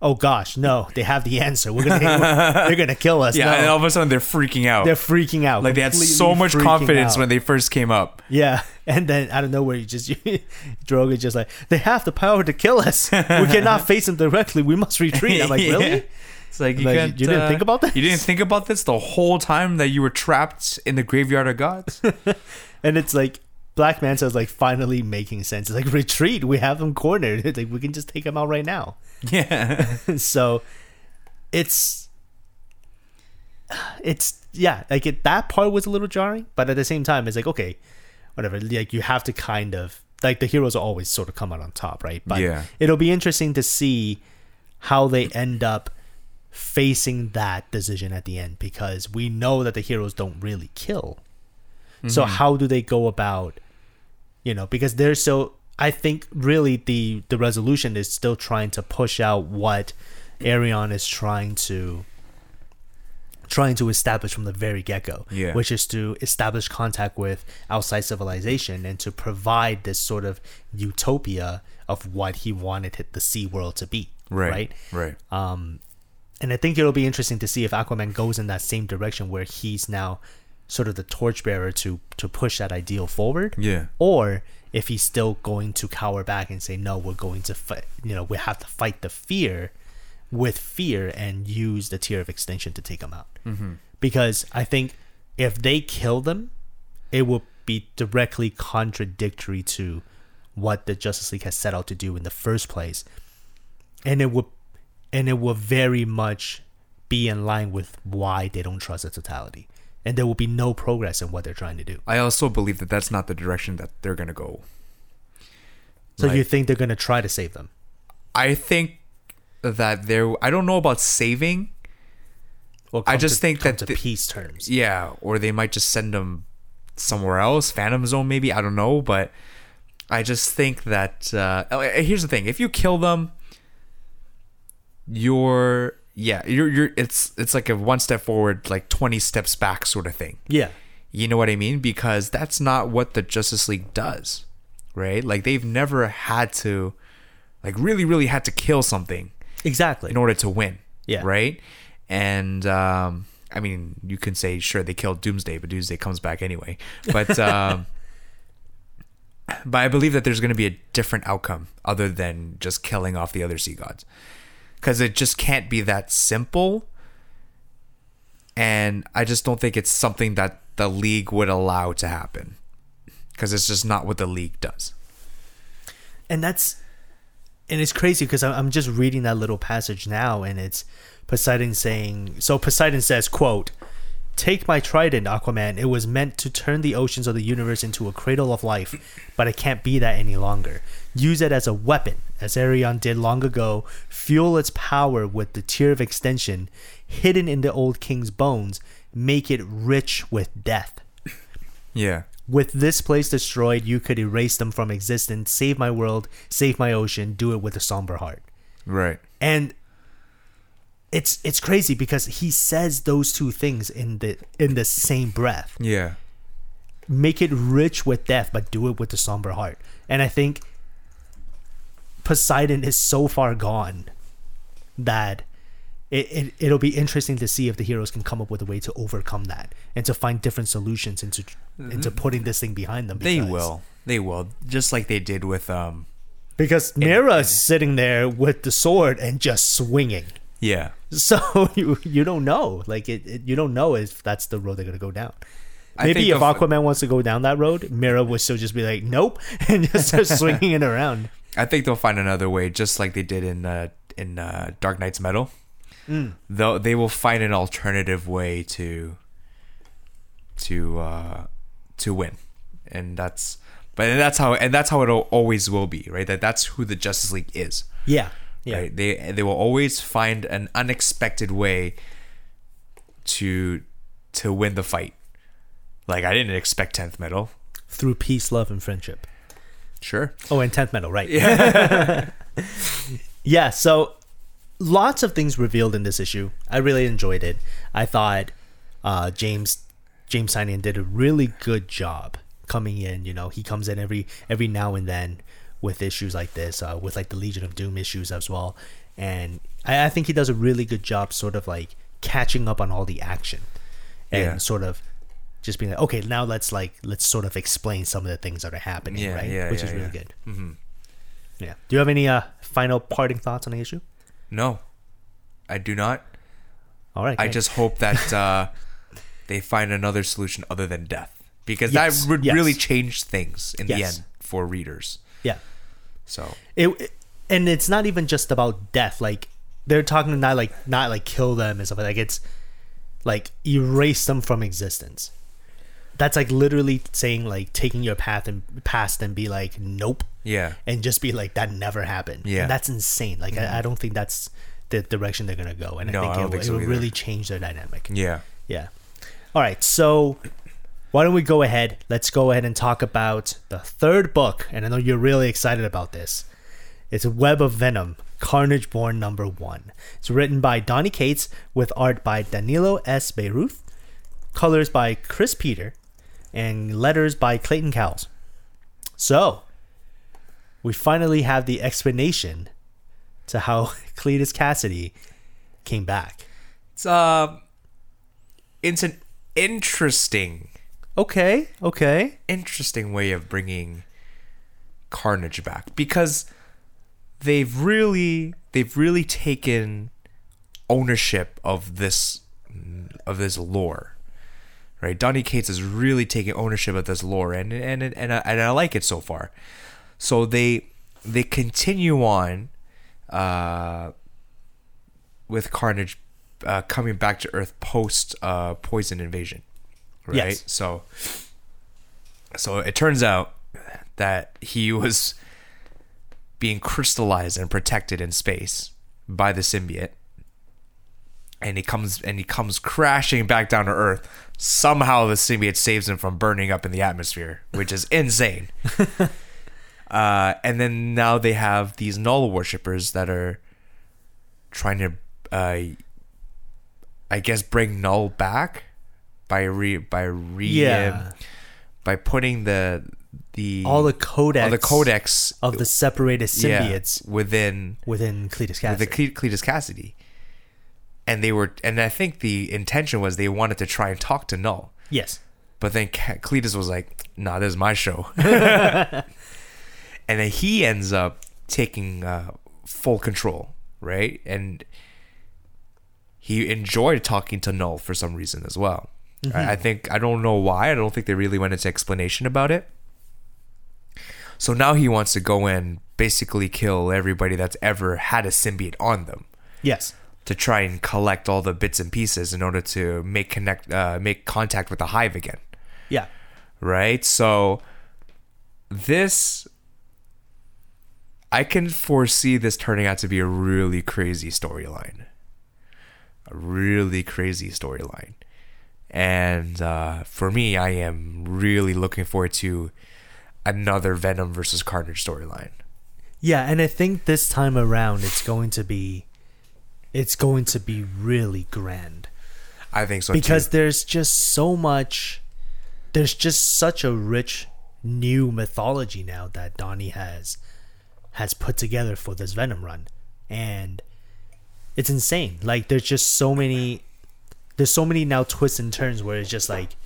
oh gosh, no, they have the answer. We're gonna, they're gonna kill us. Yeah, No. and all of a sudden they're freaking out. they're freaking out. like they had so much confidence out. when they first came up. Yeah, and then out of nowhere, you just Drogon just like they have the power to kill us. We cannot face them directly. We must retreat. I'm like, really? Yeah. It's like you Like, you didn't uh, think about this? You didn't think about this the whole time that you were trapped in the graveyard of gods. And it's like Black Manta's like finally making sense. It's like retreat. We have them cornered. like we can just take them out right now. yeah. so it's it's yeah like it, that part was a little jarring but at the same time it's like okay whatever like you have to kind of like the heroes always sort of come out on top right but Yeah. it'll be interesting to see how they end up facing that decision at the end because we know that the heroes don't really kill so mm-hmm. how do they go about you know because they're so i think really the the resolution is still trying to push out what arion is trying to trying to establish from the very get-go Yeah. which is to establish contact with outside civilization and to provide this sort of utopia of what he wanted the sea world to be Right. right Right. um, and I think it'll be interesting to see if Aquaman goes in that same direction where he's now sort of the torchbearer to to push that ideal forward, Yeah. or if he's still going to cower back and say no, we're going to fight. You know, we have to fight the fear with fear and use the tear of extinction to take them out. Mm-hmm. Because I think if they kill them, it will be directly contradictory to what the Justice League has set out to do in the first place and it would and it will very much be in line with why they don't trust the totality and there will be no progress in what they're trying to do I also believe that that's not the direction that they're gonna go. so you think they're going to try to save them I think that there. I don't know about saving. or I just to- think that to the- peace terms Yeah, or they might just send them somewhere else, Phantom Zone maybe. I don't know, but I just think that uh, uh, here's the thing: if you kill them, you're yeah, you're you're it's it's like a one step forward, like twenty steps back sort of thing. yeah You know what I mean? Because that's not what the Justice League does, right? Like they've never had to, like really, really had to kill something exactly in order to win. Yeah. Right. And um, I mean, you can say sure they killed Doomsday, but Doomsday comes back anyway. But um, but I believe that there's going to be a different outcome other than just killing off the other sea gods, because it just can't be that simple. And I just don't think it's something that the league would allow to happen, because it's just not what the league does. and that's and it's crazy because I'm just reading that little passage now, and it's Poseidon saying. So Poseidon says, "quote Take my trident, Aquaman. It was meant to turn the oceans of the universe into a cradle of life, but it can't be that any longer. Use it as a weapon, as Arion did long ago. Fuel its power with the tear of extension hidden in the old king's bones. Make it rich with death. Yeah. With this place destroyed, you could erase them from existence, save my world, save my ocean, do it with a somber heart. Right. And it's it's crazy because he says those two things in the in the same breath. Yeah. Make it rich with death, but do it with a somber heart. And I think Poseidon is so far gone that it, it it'll be interesting to see if the heroes can come up with a way to overcome that and to find different solutions into into putting this thing behind them. They will. They will. Just like they did with um because Mera's sitting there with the sword and just swinging. yeah. So you you don't know, like it, it you don't know if that's the road they're gonna go down. Maybe if Aquaman wants to go down that road, Mira would still just be like, "Nope," and just start swinging it around. I think they'll find another way, just like they did in uh, in uh, Dark Nights Metal. Mm. Though they will find an alternative way to to uh, to win, and that's but that's how and that's how it always will be, right? That that's who the Justice League is. Yeah, yeah, Right? They they will always find an unexpected way to to win the fight. Like I didn't expect tenth metal. through peace, love, and friendship. Sure. Oh, and tenth metal, right? Yeah. yeah. So, lots of things revealed in this issue. I really enjoyed it. I thought uh, James James Tynion did a really good job coming in. You know, he comes in every every now and then with issues like this, uh, with like the Legion of Doom issues as well, and I, I think he does a really good job, sort of like catching up on all the action and Yeah. sort of just being like, okay, now let's like let's sort of explain some of the things that are happening, Yeah, right? yeah, Which yeah, is really yeah. good. Mm-hmm. Yeah. Do you have any uh, final parting thoughts on the issue? No, I do not. All right. I great. just hope that uh, they find another solution other than death, because Yes, that would yes. really change things in the end for readers. yeah. So It, it- and it's not even just about death. Like they're talking not like not like kill them and stuff like it's like erase them from existence. That's like literally saying like taking your path and past and be like nope yeah, and just be like that never happened. Yeah. And that's insane. Like I, I don't think that's the direction they're gonna go, and No, I think I it, think it will really change their dynamic. yeah. Yeah. All right. So why don't we go ahead? Let's go ahead and talk about the third book. And I know you're really excited about this. It's Web of Venom, Carnage Born number one. It's written by Donny Cates with art by Danilo S. Beyruth, colors by Cris Peter, and letters by Clayton Cowles. So we finally have the explanation to how Cletus Kasady came back. It's uh, it's an interesting, Okay, okay. interesting way of bringing Carnage back because they've really, they've really taken ownership of this, of this lore. Right, Donny Cates is really taking ownership of this lore, and and and I, and I like it so far. So they they continue on uh, with Carnage uh, coming back to Earth post uh, Poison invasion, right? Yes. So so it turns out that he was being crystallized and protected in space by the symbiote and he comes and he comes crashing back down to earth somehow the symbiote saves him from burning up in the atmosphere which is insane uh, and then now they have these null worshippers that are trying to uh, i guess bring null back by re by re Yeah. by putting the the all the codex, all the codex of the separated yeah, symbiotes within within Cletus the Kasady. Cle- Cletus Kasady, and they were, and I think the intention was they wanted to try and talk to Null, yes, but then Cletus was like, "Nah, this is my show," and then he ends up taking uh, full control, right? And he enjoyed talking to Null for some reason as well. I, I think I don't know why. I don't think they really went into explanation about it. So now he wants to go and basically kill everybody that's ever had a symbiote on them. yes, to try and collect all the bits and pieces in order to make connect uh, make contact with the hive again Yeah. right? So this I can foresee this turning out to be a really crazy storyline. A really crazy storyline. And uh, for me, I am really looking forward to another Venom versus Carnage storyline. Yeah, and I think this time around it's going to be it's going to be really grand. I think so because too. there's just so much there's just such a rich new mythology now that Donny has has put together for this Venom run and it's insane like there's just so many there's so many now twists and turns where it's just like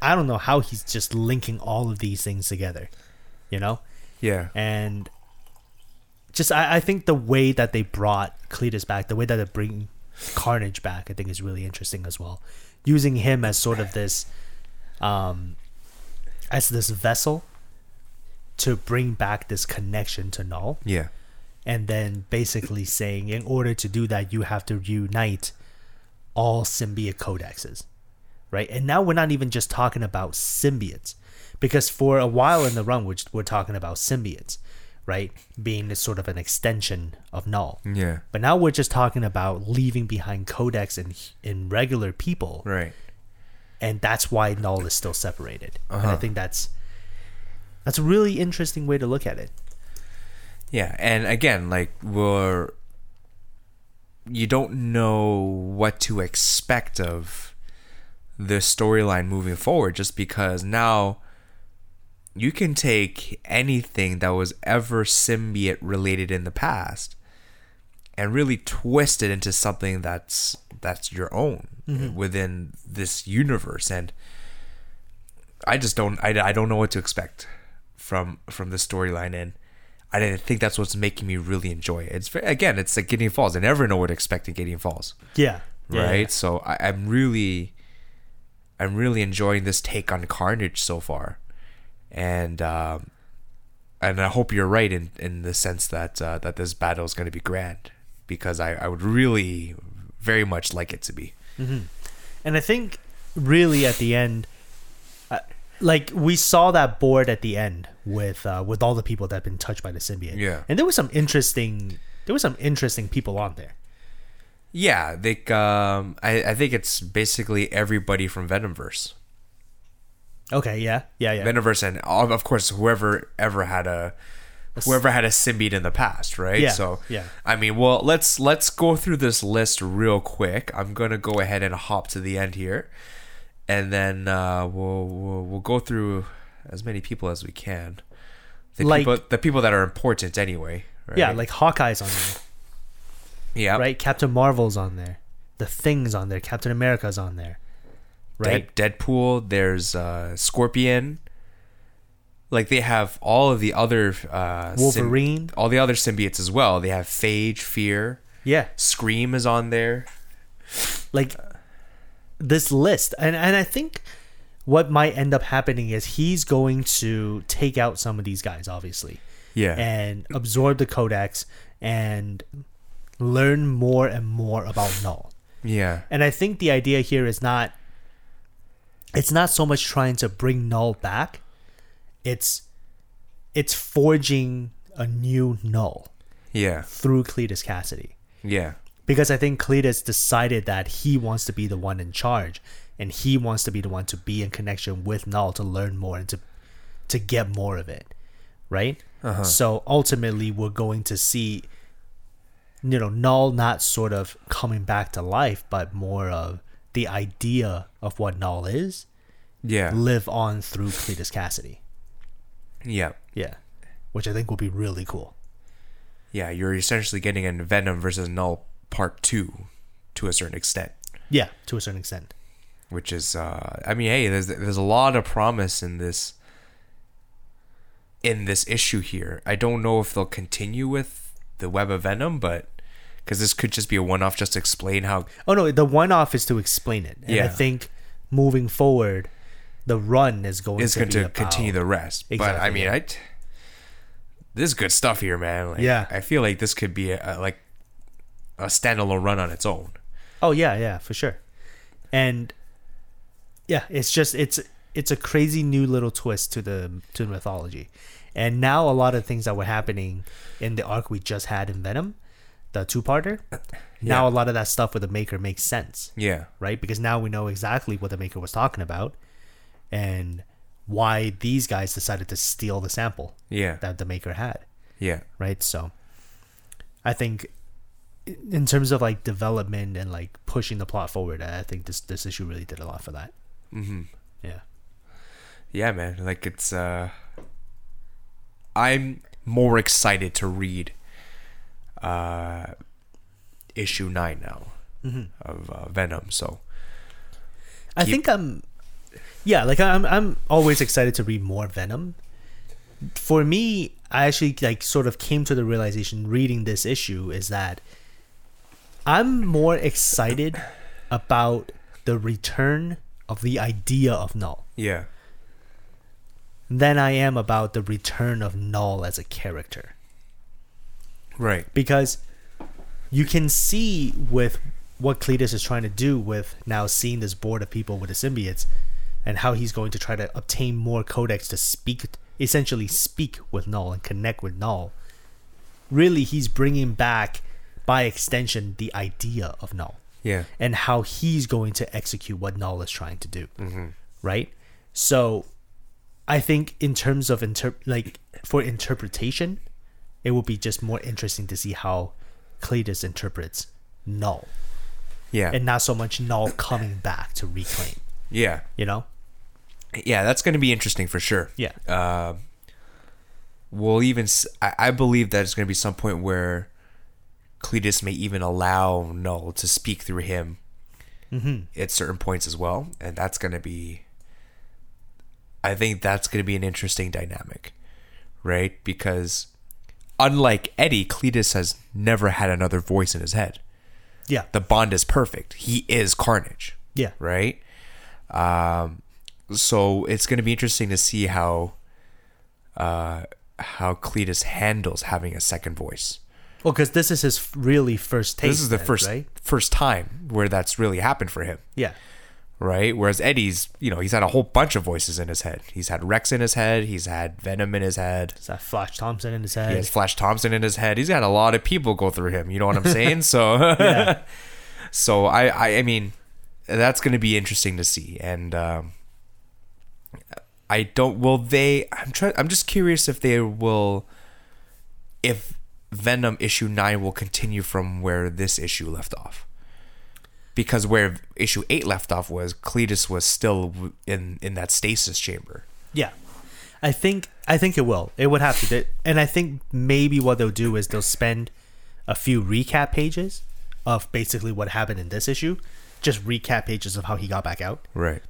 I don't know how he's just linking all of these things together you know Yeah. and just I, I think the way that they brought Cletus back, the way that they bring Carnage back, I think is really interesting as well. Using him as sort of this, um, as this vessel to bring back this connection to Null, Yeah. and then basically saying in order to do that, you have to unite all symbiote codexes, right? And now we're not even just talking about symbiotes, because for a while in the run, we're, we're talking about symbiotes, right? Being this sort of an extension of Null. Yeah. But now we're just talking about leaving behind codex and in regular people, Right. and that's why Null is still separated. And I Uh-huh. think that's that's a really interesting way to look at it. Yeah, and again, like we're you don't know what to expect of the storyline moving forward just because now you can take anything that was ever symbiote related in the past and really twist it into something that's that's your own mm-hmm. within this universe and I just don't I, I don't know what to expect from from the storyline and I didn't think that's what's making me really enjoy it. It's very, again, it's like Gideon Falls. I never know what to expect in Gideon Falls, Yeah. Yeah, right? yeah. So I, I'm really, I'm really enjoying this take on Carnage so far, and um, and I hope you're right in in the sense that uh, that this battle is going to be grand because I I would really very much like it to be. And I think really at the end, uh, like we saw that board at the end with uh, with all the people that have been touched by the symbiote. Yeah. and there was some interesting there was some interesting people on there. Yeah, they um I, I think it's basically everybody from Venomverse. Okay, yeah, yeah, yeah. Venomverse and of course whoever ever had a whoever had a symbiote in the past, right? Yeah, So yeah. I mean, well, let's let's go through this list real quick. I'm gonna go ahead and hop to the end here, and then uh, we'll, we'll we'll go through as many people as we can. The Like- people, the people that are important anyway. Right? yeah, like Hawkeye's on there, yeah, right? Captain Marvel's on there, the Thing's on there, Captain America's on there, right? Dead, Deadpool. There's uh, Scorpion. Like they have all of the other uh, Wolverine. all the other symbiotes as well. They have Phage, Fear, Yeah, Scream is on there. like this list and and i think what might end up happening is he's going to take out some of these guys obviously Yeah, and absorb the codex and learn more and more about null yeah, and i think the idea here is not it's not so much trying to bring null back it's it's forging a new null yeah, through Cletus Kasady. Yeah, because I think Cletus decided that he wants to be the one in charge, and he wants to be the one to be in connection with Null to learn more and to to get more of it, right? Uh-huh. So ultimately, we're going to see, you know, Null not sort of coming back to life, but more of the idea of what Null is yeah, live on through Cletus Kasady. yeah, Yeah, which I think will be really cool. yeah. You're essentially getting a Venom versus Null Part Two, to a certain extent. Yeah, to a certain extent. which is uh I mean hey there's there's a lot of promise in this in this issue here. I don't know if they'll continue with the web of venom but cuz this could just be a one off just to explain how Oh no, the one off is to explain it, and I Yeah. think moving forward, the run is going it's to going be to about- continue the rest. but I Exactly, mean. I this is good stuff here man. Like, Yeah. I feel like this could be a, a, like a standalone run on its own. Oh yeah, yeah, for sure. And yeah, it's just it's it's a crazy new little twist to the to the mythology. And now a lot of things that were happening in the arc we just had in Venom, the two-parter, now a lot of that stuff with the Maker makes sense, Yeah. right? Because now we know exactly what the Maker was talking about and why these guys decided to steal the sample Yeah. that the Maker had Yeah. right? So I think in terms of like development and like pushing the plot forward, I think this this issue really did a lot for that. Mm-hmm. Yeah. Yeah, man. Like it's uh I'm more excited to read uh issue 9 now of uh, Venom. So, I Keep- think I'm yeah, like I'm I'm always excited to read more Venom. For me, I actually like sort of came to the realization reading this issue is that I'm more excited about the return of the idea of Null yeah. than I am about the return of Null as a character. Right. because you can see with what Cletus is trying to do with now seeing this board of people with the symbiotes and how he's going to try to obtain more codex to speak essentially speak with Null and connect with Null. Really he's bringing back by extension the idea of Null Yeah. and how he's going to execute what Null is trying to do. Mm-hmm. Right? So I think in terms of inter- like for interpretation, it will be just more interesting to see how Cletus interprets Null Yeah. and not so much Null coming back to reclaim. yeah. You know? Yeah, that's going to be interesting for sure. Yeah. Uh, we'll even. I believe that it's going to be some point where Cletus may even allow Null to speak through him at certain points as well, and that's going to be. I think that's going to be an interesting dynamic, right? Because unlike Eddie, Cletus has never had another voice in his head. Yeah. The bond is perfect. He is Carnage Yeah. right? Um, so it's going to be interesting to see how uh, how Cletus handles having a second voice. Well, because this is his really first taste. this is the then, first right? first time where that's really happened for him, Yeah. Right? Whereas Eddie's, you know, he's had a whole bunch of voices in his head. He's had Rex in his head. He's had Venom in his head. Is that Flash Thompson in his head? He has Flash Thompson in his head. He's got a lot of people go through him. You know what I'm saying? So, Yeah. so I, I, I mean, that's going to be interesting to see. And um, I don't. Will they? I'm trying. I'm just curious if they will. If Venom issue nine will continue from where this issue left off. Because where issue eight left off was Cletus was still in in that stasis chamber. Yeah. I think I think it will. It would have to. They- And I think maybe what they'll do is they'll spend a few recap pages of basically what happened in this issue, just recap pages of how he got back out. Right.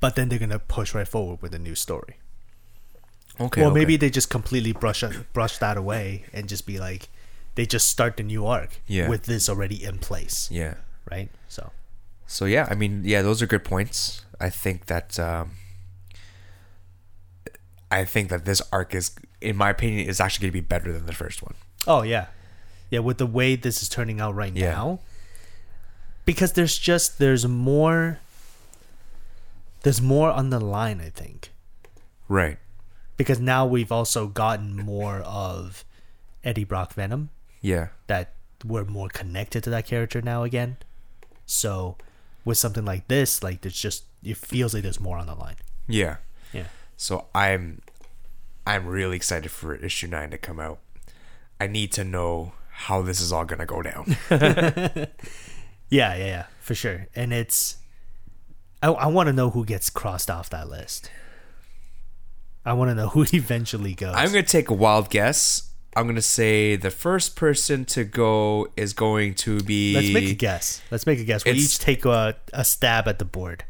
But then they're gonna push right forward with a new story. Okay. or okay. maybe they just completely brush brush that away and just be like, they just start the new arc Yeah. with this already in place, Yeah. Right? So So yeah, I mean, yeah, those are good points. I think that um, I think that this arc is, in my opinion, is actually going to be better than the first one. Oh yeah, yeah. With the way this is turning out right Yeah. now, because there's just there's more. There's more on the line, I think, Right. because now we've also gotten more of Eddie Brock Venom Yeah. that we're more connected to that character now again. So, with something like this, like there's just it feels like there's more on the line. Yeah. Yeah. So I'm, I'm really excited for issue nine to come out. I need to know how this is all going to go down. Yeah, yeah, yeah, for sure. And it's, I, I want to know who gets crossed off that list. I want to know who eventually goes. I'm going to take a wild guess. I'm going to say the first person to go is going to be. Let's make a guess. Let's make a guess. We each take a, a stab at the board.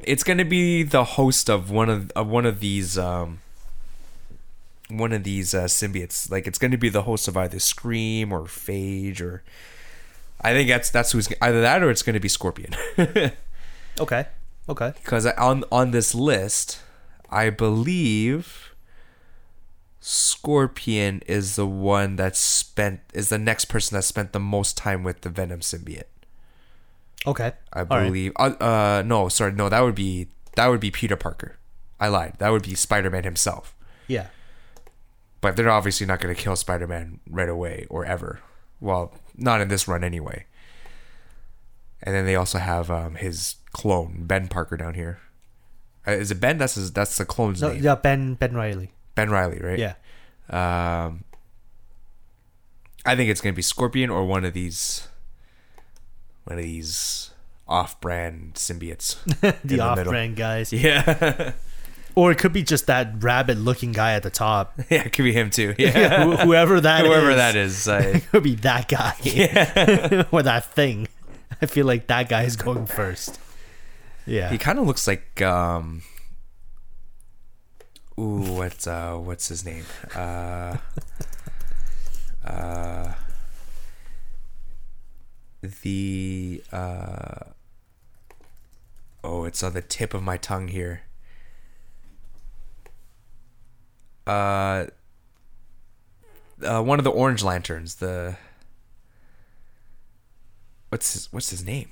it's gonna be the host of one of, of one of these um one of these uh, symbiotes. Like it's gonna be the host of either Scream or Phage or I think that's that's who's either that or it's gonna be Scorpion. Okay. Okay. Because on on this list, I believe Scorpion is the one that spent is the next person that spent the most time with the Venom symbiote. Okay. I All right. believe. Uh, uh, no, sorry, no, that would be that would be Peter Parker. I lied. That would be Spider Man himself. Yeah. But they're obviously not going to kill Spider Man right away or ever. Well, not in this run anyway. And then they also have um, his clone Ben Parker down here. Uh, is it Ben? That's his, that's the clone's No, name. yeah, Ben Ben Reilly. Ben Reilly, right? Yeah. Um, I think it's gonna be Scorpion or one of these, one of these off-brand symbiotes. the off-brand guys, Yeah, or it could be just that rabbit-looking guy at the top. yeah, it could be him too. Yeah, Wh- Whoever that whoever is. that is. I, It could be that guy Yeah, or that thing. I feel like that guy is going first. Yeah. he kind of looks like um. Ooh, what's uh, what's his name? Uh, uh, the uh. Oh, it's on the tip of my tongue here. Uh, uh, one of the orange lanterns. The what's his what's his name?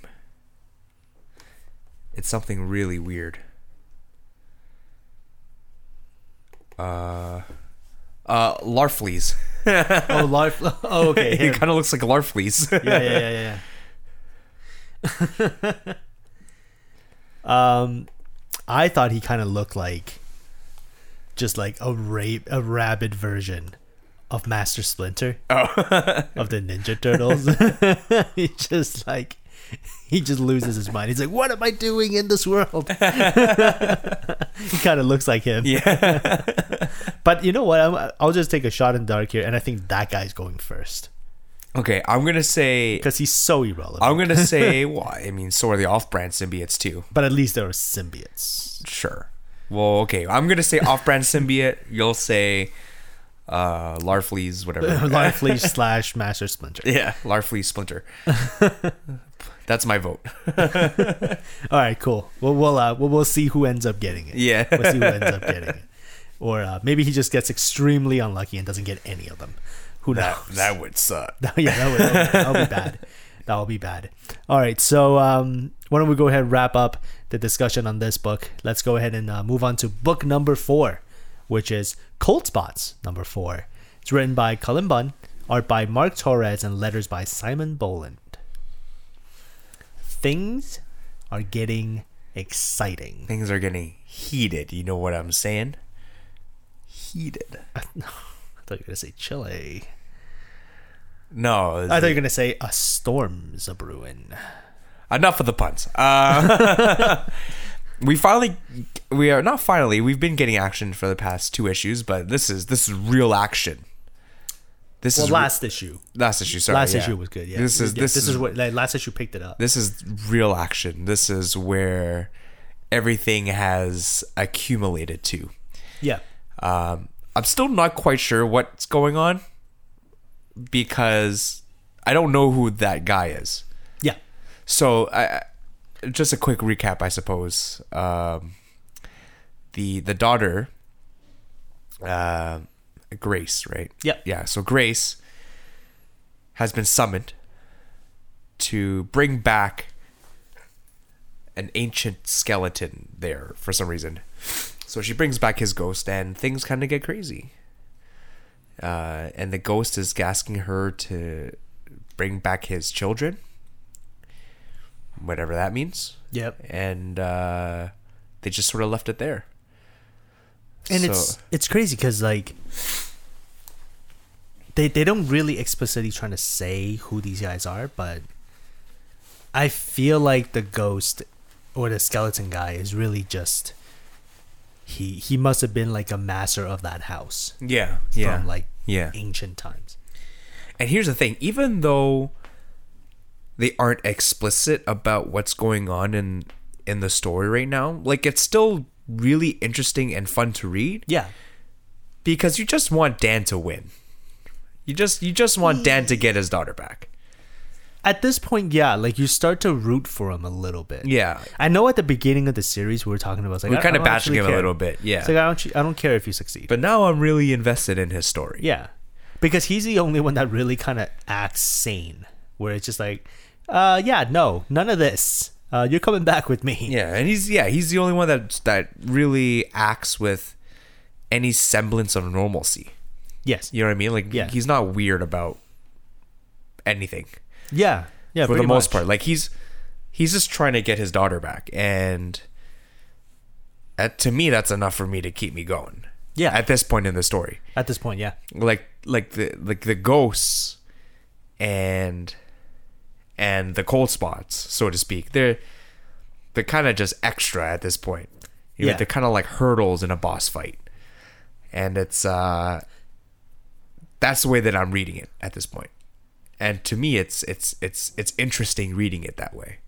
It's something really weird. Uh, uh, Larfleeze. oh, life. Oh, okay. he kind of looks like Larfleeze. yeah, yeah, yeah, yeah. um, I thought he kind of looked like just like a rape, a rabid version of Master Splinter Oh, of the Ninja Turtles. he just like he just loses his mind. He's like, "What am I doing in this world?" he kind of looks like him. yeah. But you know what? I'm, I'll just take a shot in the dark here, and I think that guy's going first Okay, I'm gonna say. because he's so irrelevant. I'm gonna say. Well, I mean, so are the off-brand symbiotes too. but at least there are symbiotes. Sure. Well, okay. I'm gonna say off-brand symbiote. You'll say uh, Larfleeze, whatever. Larfleeze slash Master Splinter. yeah, Larfleeze Splinter. That's my vote. All right, cool. Well, we'll uh, we'll, we'll see who ends up getting it. Yeah. we'll see who ends up getting it. Or uh, maybe he just gets extremely unlucky and doesn't get any of them. Who knows? That that would suck. yeah, that would, that would be bad. That would be bad. All right, so um, why don't we go ahead and wrap up the discussion on this book? Let's go ahead and uh, move on to book number four, which is Cold Spots number four. It's written by Cullen Bunn, art by Mark Torres, and letters by Simon Bowland. Things are getting exciting. Things are getting heated. You know what I'm saying? Heated. I thought you were gonna say Chile. No. I thought you were gonna say a storm's a brewing. enough of the puns. Uh, we finally, we are not finally. We've been getting action for the past two issues, but this is this is real action. This Well, is last issue. last issue. Sorry, last yeah. issue was good. Yeah. This is Yeah, this, is, what like, last issue picked it up. this is real action. This is where everything has accumulated to. Yeah. Um, I'm still not quite sure what's going on because I don't know who that guy is. Yeah. So, I, I- just a quick recap, I suppose. Um, the the daughter, uh, Grace, right? Yep. Yeah. So Grace has been summoned to bring back an ancient skeleton there for some reason. So she brings back his ghost, and things kind of get crazy. Uh, and the ghost is asking her to bring back his children, whatever that means. Yep. And uh, they just sort of left it there. And So- it's it's crazy because like they they don't really explicitly trying to say who these guys are, but I feel like the ghost or the skeleton guy is really just he he must have been like a master of that house yeah, yeah, like yeah. ancient times. And here's the thing: even though they aren't explicit about what's going on in in the story right now, like it's still really interesting and fun to read Yeah. because you just want Dan to win. You just you just want Dan to get his daughter back. At this point, yeah, like you start to root for him a little bit. Yeah. I know at the beginning of the series we were talking about it's like We're I- kind I of don't bashing actually him a care. little bit. Yeah. It's like I don't I don't care if you succeed. but now I'm really invested in his story. Yeah, because he's the only one that really kind of acts sane, where it's just like, uh, yeah, no, none of this. Uh, you're coming back with me. Yeah, and he's yeah, he's the only one that that really acts with any semblance of normalcy. Yes. You know what I mean? Like Yeah. he's not weird about anything Yeah. Yeah. for the most much. part. Like he's he's just trying to get his daughter back, and uh, to me, that's enough for me to keep me going. Yeah. At this point in the story, At this point, yeah. like like the like the ghosts and and the cold spots, so to speak, they're they're kind of just extra at this point. You know, Yeah. they're kind of like hurdles in a boss fight, and it's uh that's the way that I'm reading it at this point. And to me, it's it's it's it's interesting reading it that way.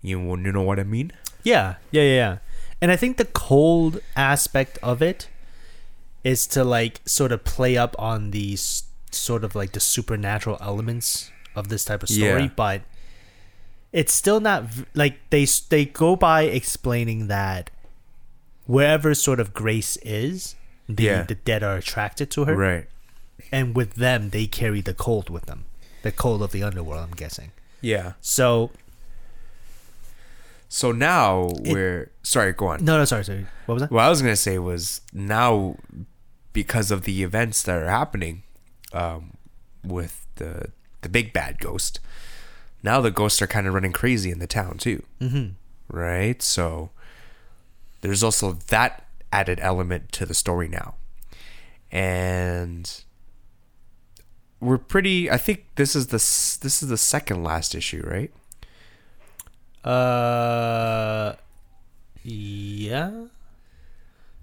You you know what I mean? Yeah, yeah, yeah, yeah. And I think the cold aspect of it is to like sort of play up on these sort of like the supernatural elements of this type of story, Yeah. but it's still not like they they go by explaining that wherever sort of Grace is, the Yeah. the dead are attracted to her, Right. And with them they carry the cold with them, the cold of the underworld. I'm guessing. Yeah. So So now we're sorry. Go on. no, no, sorry, sorry. What was that? What I was gonna say was now because of the events that are happening um, with the the big bad ghost. Now the ghosts are kind of running crazy in the town too, mm-hmm. right? So there's also that added element to the story now, and we're pretty. I think this is the this is the second last issue, right? Uh, yeah.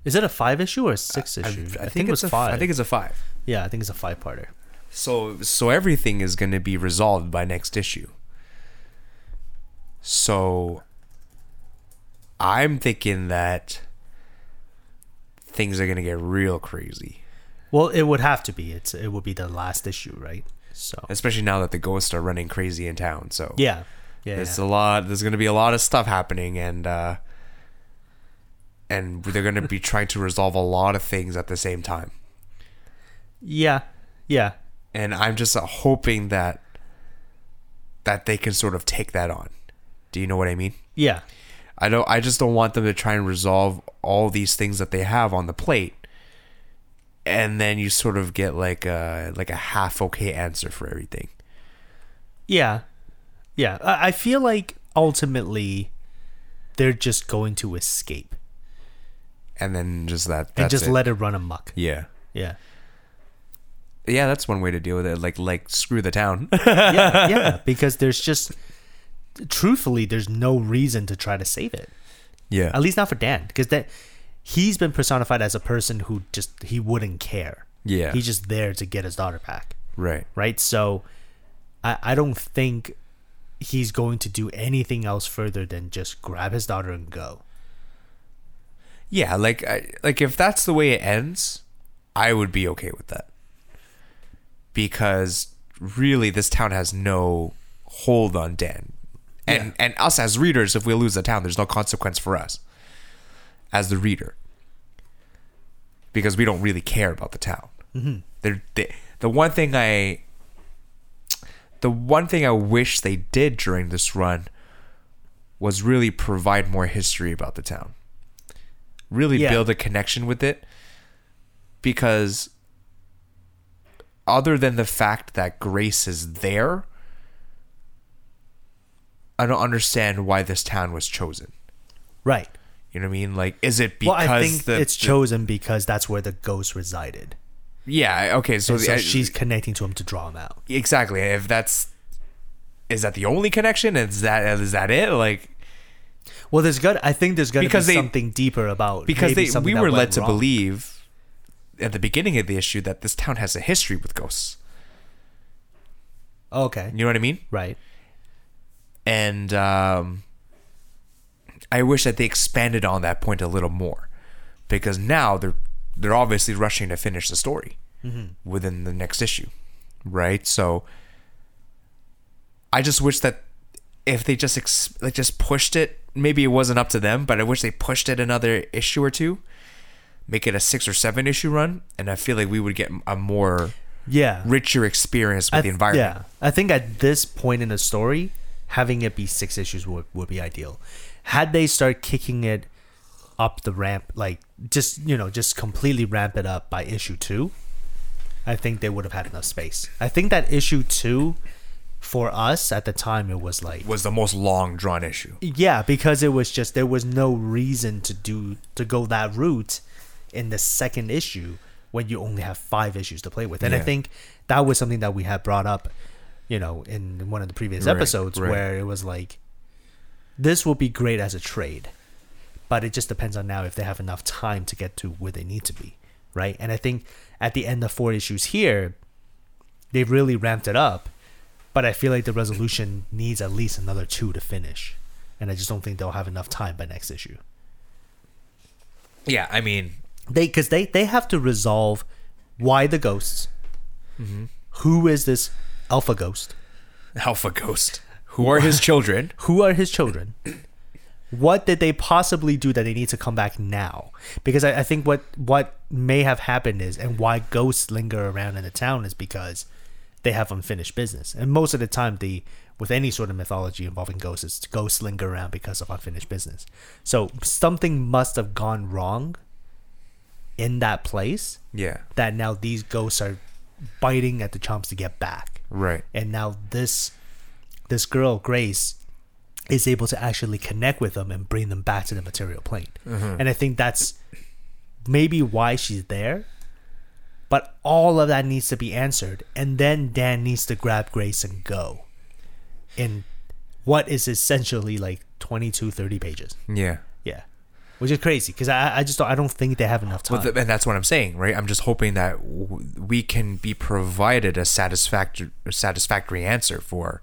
Is it a five issue or a six issue? I, think, it was it's a, five. I think it's a five. yeah, I think it's a five parter. So so everything is going to be resolved by next issue. So I'm thinking that things are going to get real crazy, Well, it would have to be. It's it would be the last issue, right? So especially now that the ghosts are running crazy in town. So yeah, yeah, there's yeah. a lot there's going to be a lot of stuff happening and uh and they're going to be trying to resolve a lot of things at the same time. yeah, yeah. and I'm just uh, hoping that that they can sort of take that on. Do you know what I mean? yeah. I don't. I just don't want them to try and resolve all these things that they have on the plate, and then you sort of get like a like a half okay answer for everything. Yeah, yeah. I, feel like ultimately they're just going to escape And then just that. and just it. let it run amok. Yeah. Yeah, Yeah, that's one way to deal with it. Like like screw the town. yeah, yeah. Because there's just, truthfully, there's no reason to try to save it. yeah. At least not for Dan, because that he's been personified as a person who just he wouldn't care. Yeah. He's just there to get his daughter back, Right. right? So, I I don't think he's going to do anything else further than just grab his daughter and go. Yeah, like I, like if that's the way it ends, I would be okay with that. Because really this town has no hold on Dan. And and us as readers if we lose the town there's no consequence for us as the reader. Because we don't really care about the town. Mm-hmm. They, the one thing I the one thing I wish they did during this run was really provide more history about the town really Yeah. build a connection with it because other than the fact that grace is there i don't understand why this town was chosen Right. You know what i mean like is it because Well, I think the, it's the- chosen because that's where the ghost resided. yeah okay so, the, so I- she's connecting to him to draw him out. exactly if that's is that the only connection is that is that it like Well, there's got. I think there's got to be they- something deeper about because they we were led to wrong. believe at the beginning of the issue that this town has a history with ghosts Okay. you know what i mean Right. and um, I wish that they expanded on that point a little more, because now they're they're obviously rushing to finish the story mm-hmm. within the next issue, right? So I just wish that if they just ex- like just pushed it, maybe it wasn't up to them, but I wish they pushed it another issue or two, make it a six or seven issue run, and I feel like we would get a more Yeah. richer experience with I the environment. Yeah, I think at this point in the story, having it be six issues would, would be ideal. Had they start kicking it up the ramp, like just you know, just completely ramp it up by issue two, I think they would have had enough space. I think that issue two, for us at the time, it was like Was the most long drawn issue. yeah, because it was just there was no reason to do to go that route in the second issue when you only have five issues to play with. And I think that was something that we had brought up, you know, in one of the previous Right, episodes right. where it was like this will be great as a trade. But it just depends on now if they have enough time to get to where they need to be. Right. And I think at the end of four issues here, they've really ramped it up. But I feel like the resolution needs at least another two to finish. And I just don't think they'll have enough time by next issue. Yeah, I mean, They because they they have to resolve why the ghosts. Mm-hmm. Who is this alpha ghost? Alpha Ghost. Who are his children? Who are his children? What did they possibly do that they need to come back now? Because I, I think what what may have happened is, and why ghosts linger around in the town is because they have unfinished business. And most of the time, the with any sort of mythology involving ghosts, it's ghosts linger around because of unfinished business. So something must have gone wrong in that place Yeah, that now these ghosts are biting at the chomps to get back right. and now this this girl grace is able to actually connect with them and bring them back to the material plane mm-hmm. and i think that's maybe why she's there but all of that needs to be answered and then dan needs to grab grace and go in what is essentially like 22 30 pages Yeah. yeah which is crazy because I, I just don't, I don't think they have enough time. Well, and that's what I'm saying, right? I'm just hoping that w- we can be provided a satisfactory satisfactory answer for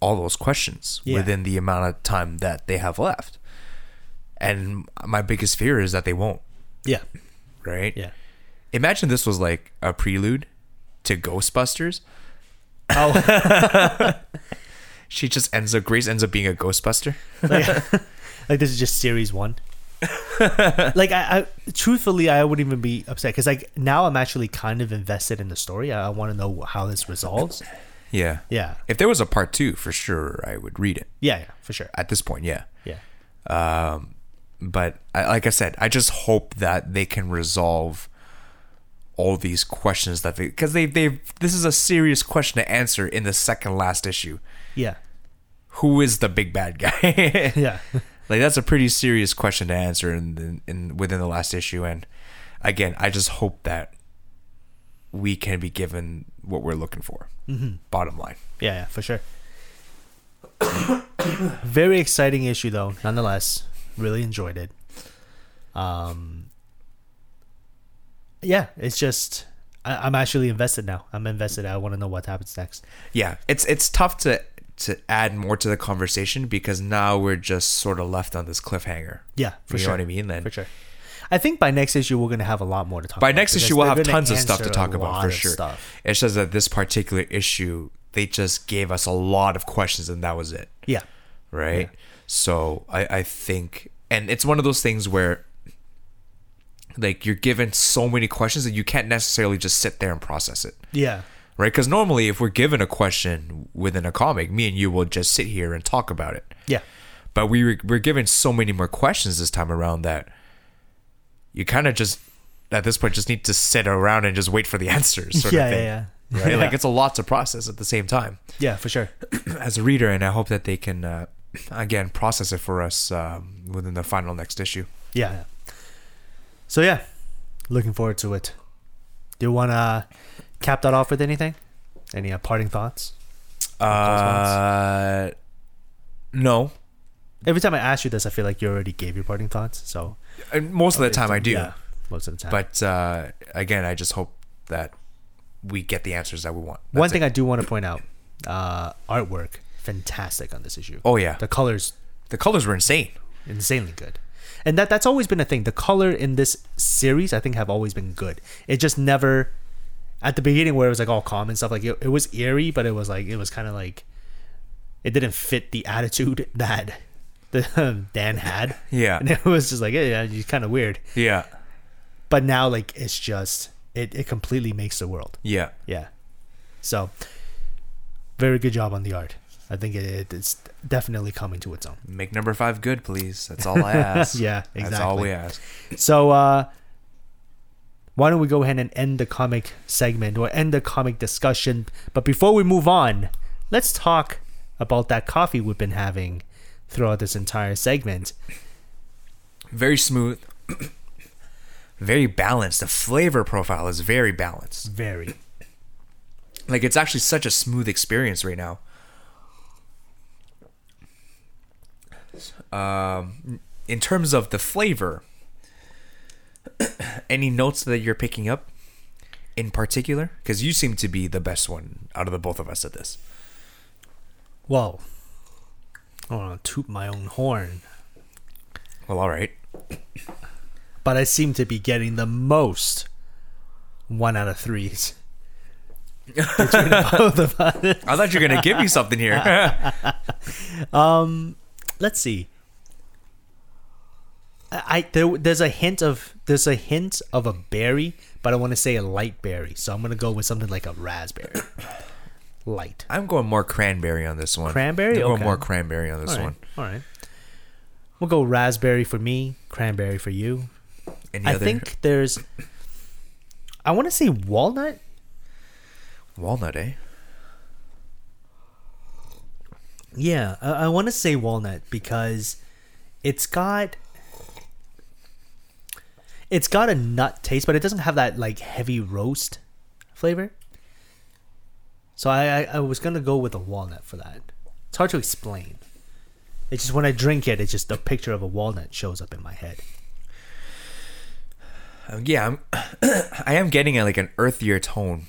all those questions Yeah. within the amount of time that they have left. And my biggest fear is that they won't, yeah, right? yeah. Imagine this was like a prelude to Ghostbusters. Oh, She just ends up Grace ends up being a Ghostbuster. like, like this is just series one. like I, I, truthfully, I wouldn't even be upset because like now I'm actually kind of invested in the story. I, I want to know how this resolves. Yeah. Yeah, If there was a part two, for sure I would read it. yeah, yeah, for sure. At this point, yeah. Yeah, Um, but I, like I said, I just hope that they can resolve all these questions that they because they they this is a serious question to answer in the second last issue. yeah, Who is the big bad guy? yeah, like that's a pretty serious question to answer in, in in within the last issue. And again, I just hope that we can be given what we're looking for. Mm-hmm. Bottom line. yeah, yeah, for sure. Very exciting issue though, nonetheless. Really enjoyed it. Um, yeah, it's just I, I'm actually invested now. I'm invested. I want to know what happens next. yeah it's it's tough to to add more to the conversation because now we're just sort of left on this cliffhanger Yeah, for you sure. know what i mean then For sure. I think by next issue we're gonna have a lot more to talk. by about By next issue we'll have tons of stuff to talk about for sure. Stuff. it's just that this particular issue they just gave us a lot of questions and that was it. Yeah, right? So i i think and it's one of those things where like you're given so many questions that you can't necessarily just sit there and process it. Yeah, right? Because normally if we're given a question within a comic me and you will just sit here and talk about it. Yeah, but we were, we're given so many more questions this time around that you kind of just at this point just need to sit around and just wait for the answers sort yeah, of thing yeah, yeah, right yeah. like it's a lot to process at the same time yeah, for sure. as a reader and i hope that they can uh, again process it for us um, within the final next issue Yeah. So yeah, looking forward to it. Do you want to cap that off with anything? Any uh, parting thoughts? uh no Every time I ask you this, I feel like you already gave your parting thoughts. So and most of the time i do Yeah, most of the time. but uh, again i just hope that we get the answers that we want one thing it. I do want to point out: uh, artwork, fantastic on this issue. oh yeah The colors the colors were insane insanely good. And that that's always been a thing. The color in this series, I think, have always been good. It just never at the beginning where it was like all calm and stuff like it, it was eerie, but it was like it was kind of like it didn't fit the attitude that the Dan had. Yeah. And it was just like, yeah, yeah kind of weird. Yeah. But now, like, it's just it, it completely makes the world. Yeah. Yeah. So, very good job on the art. I think it, it's definitely coming to its own. Make number five good, please. That's all I ask. Yeah, exactly. That's all we ask. So, uh, why don't we go ahead and end the comic segment or end the comic discussion? But before we move on, let's talk about that coffee we've been having throughout this entire segment. Very smooth. very balanced. The flavor profile is very balanced. Very. Like it's actually such a smooth experience right now. Um, in terms of the flavor, any notes that you're picking up in particular? Because you seem to be the best one out of the both of us at this. Well, I want to toot my own horn, Well, all right. but I seem to be getting the most one out of threes. Between both of us. I thought you were gonna give me something here. um, let's see. I, there, there's a hint of there's a hint of a berry, but I want to say a light berry, so I'm gonna go with something like a raspberry. Light I'm going more cranberry on this one. Cranberry? I'm going Okay. more cranberry on this All right, one. all right. We'll go raspberry for me, cranberry for you. Any I other think there's. I want to say walnut. walnut, eh? Yeah, I, I want to say walnut because it's got it's got a nut taste, but it doesn't have that like heavy roast flavor. So I, I, I was gonna go with a walnut for that. It's hard to explain. It's just when I drink it, it's just a picture of a walnut shows up in my head. Uh, yeah, I'm, I am getting a, like an earthier tone.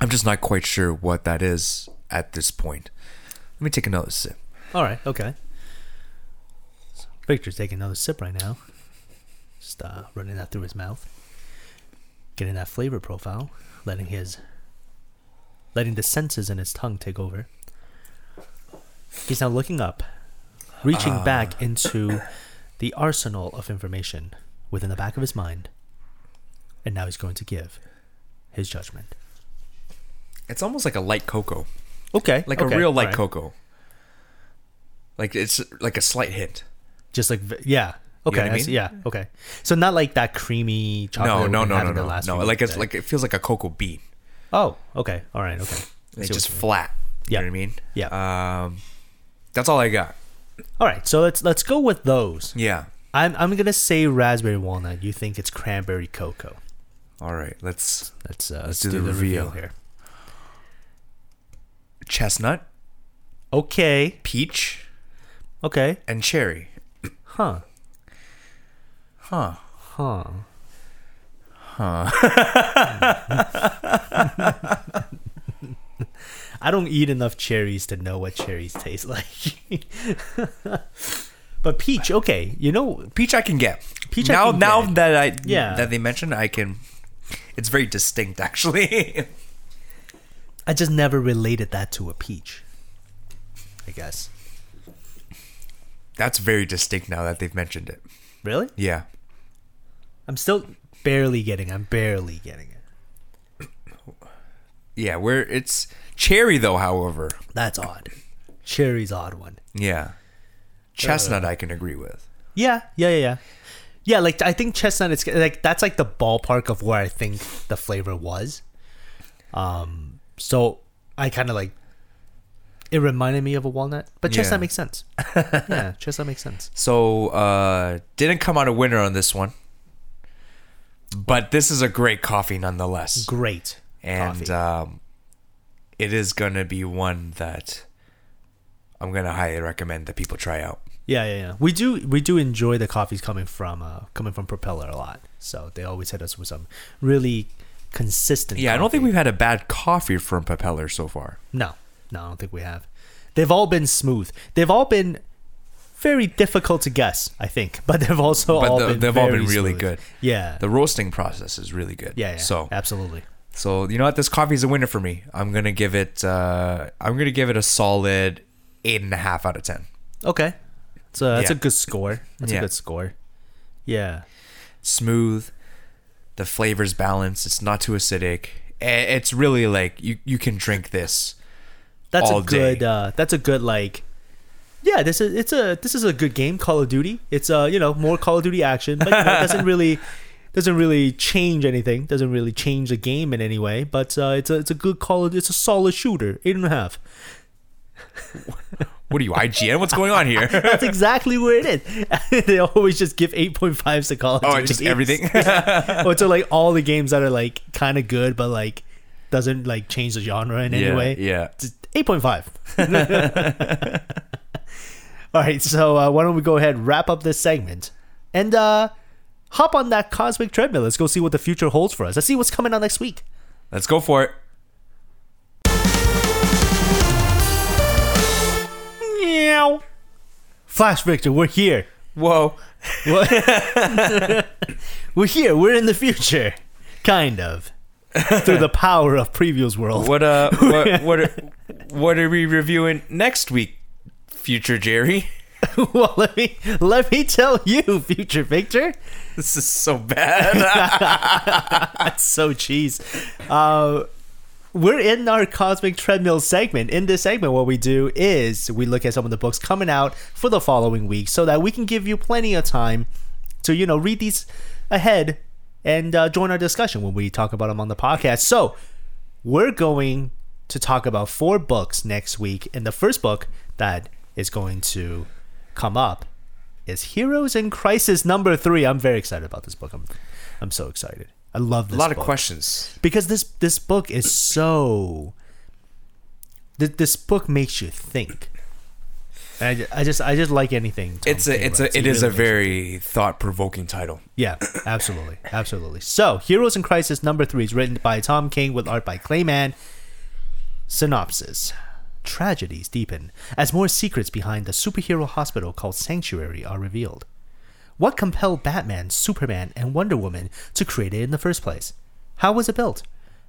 I'm just not quite sure what that is at this point. Let me take another sip. All right, okay. Victor's taking another sip right now. Just uh, running that through his mouth, getting that flavor profile, letting his, letting the senses in his tongue take over. He's now looking up, reaching ah. back into the arsenal of information within the back of his mind, and now he's going to give his judgment. It's almost like a light cocoa, Okay, like okay, a real light alright. cocoa. Like it's like a slight hint. Just like yeah. Okay, what I I mean? yeah, okay. So not like that creamy chocolate. No, no, no, no, no, no. Like it's like it feels like a cocoa bean. Oh, okay. All right. Okay. It's just flat. You Yeah. know what I mean? Yeah. Um, that's all I got. All right. So let's let's go with those. Yeah. I'm I'm gonna say raspberry walnut. You think it's cranberry cocoa? All right. Let's Let's uh, Let's do the reveal. here. chestnut, Okay. peach, Okay. and cherry. Huh. Huh. Huh. Huh. I don't eat enough cherries to know what cherries taste like. but peach, okay. You know, Peach I can get. Peach I now now get. that I Yeah. that they mentioned I can it's very distinct actually. I just never related that to a peach. I guess. That's very distinct now that they've mentioned it. Really? Yeah. I'm still barely getting. I'm barely getting it. Yeah, where it's cherry though, however. That's odd. Cherry's odd one. Yeah. Chestnut I can agree with. Yeah, yeah, yeah, yeah. Yeah, like I think chestnut is like that's like the ballpark of where I think the flavor was. Um, so I kind of like it reminded me of a walnut, but chestnut Yeah. makes sense. yeah, chestnut makes sense. So uh didn't come out a winner on this one. But this is a great coffee nonetheless. Great and um, it is gonna be one that I'm gonna highly recommend that people try out. yeah, yeah, yeah. We do we do enjoy the coffees coming from uh coming from Propeller a lot. So they always hit us with some really consistent. Yeah, I don't think we've had a bad coffee from Propeller so far. No, no, I don't think we have. They've all been smooth. They've all been very difficult to guess, I think, but they've also But all the- been they've all been really smooth. good. Yeah, The roasting process is really good. yeah, yeah, So absolutely. So you know what? This coffee is a winner for me. I'm gonna give it. Uh, I'm gonna give it a solid eight and a half out of ten. Okay, so that's Yeah. a good score. That's Yeah. a good score. Yeah, Smooth. The flavors balanced. It's not too acidic. It's really like you. You can drink this. that's All a good. day. Uh, that's a good like. Yeah, this is it's a this is a good game, Call of Duty. It's uh you know more Call of Duty action, but you know, it doesn't really doesn't really change anything. Doesn't really change the game in any way. But uh, it's a it's a good Call it's a solid shooter, eight and a half. What are you, IGN? What's going on here? That's exactly where it is. they always just give eight point fives to Call of oh, Duty. it's just everything. or to like all the games that are like kind of good, but like doesn't like change the genre in any way. yeah. Eight point five. all right, so uh, why don't we go ahead wrap up this segment and uh, hop on that cosmic treadmill? Let's go see what the future holds for us. Let's see what's coming out next week. Let's go for it. Meow. Flash Victor, we're here. Whoa. What? we're here. We're in the future, kind of, through the power of Previews World. What uh? What what are, what are we reviewing next week, future Jerry? well, let me let me tell you, future Victor. This is so bad. That's so cheese. Uh, we're in our cosmic treadmill segment. In this segment, what we do is we look at some of the books coming out for the following week, so that we can give you plenty of time to you know read these ahead and uh, join our discussion when we talk about them on the podcast. So we're going to talk about four books next week, and the first book that is going to come up is Heroes in Crisis number three. I'm very excited about this book. I'm I'm so excited. I love A this. lot of questions. because this this book is so. Th- this book makes you think. And I, ju- I just I just like anything. Tom It's a it's writes. a it He is a really you very thought provoking title. yeah, absolutely, absolutely. So, Heroes in Crisis number three is written by Tom King with art by Clay Mann. Synopsis: Tragedies deepen as more secrets behind the superhero hospital called Sanctuary are revealed. What compelled Batman, Superman, and Wonder Woman to create it in the first place? How was it built?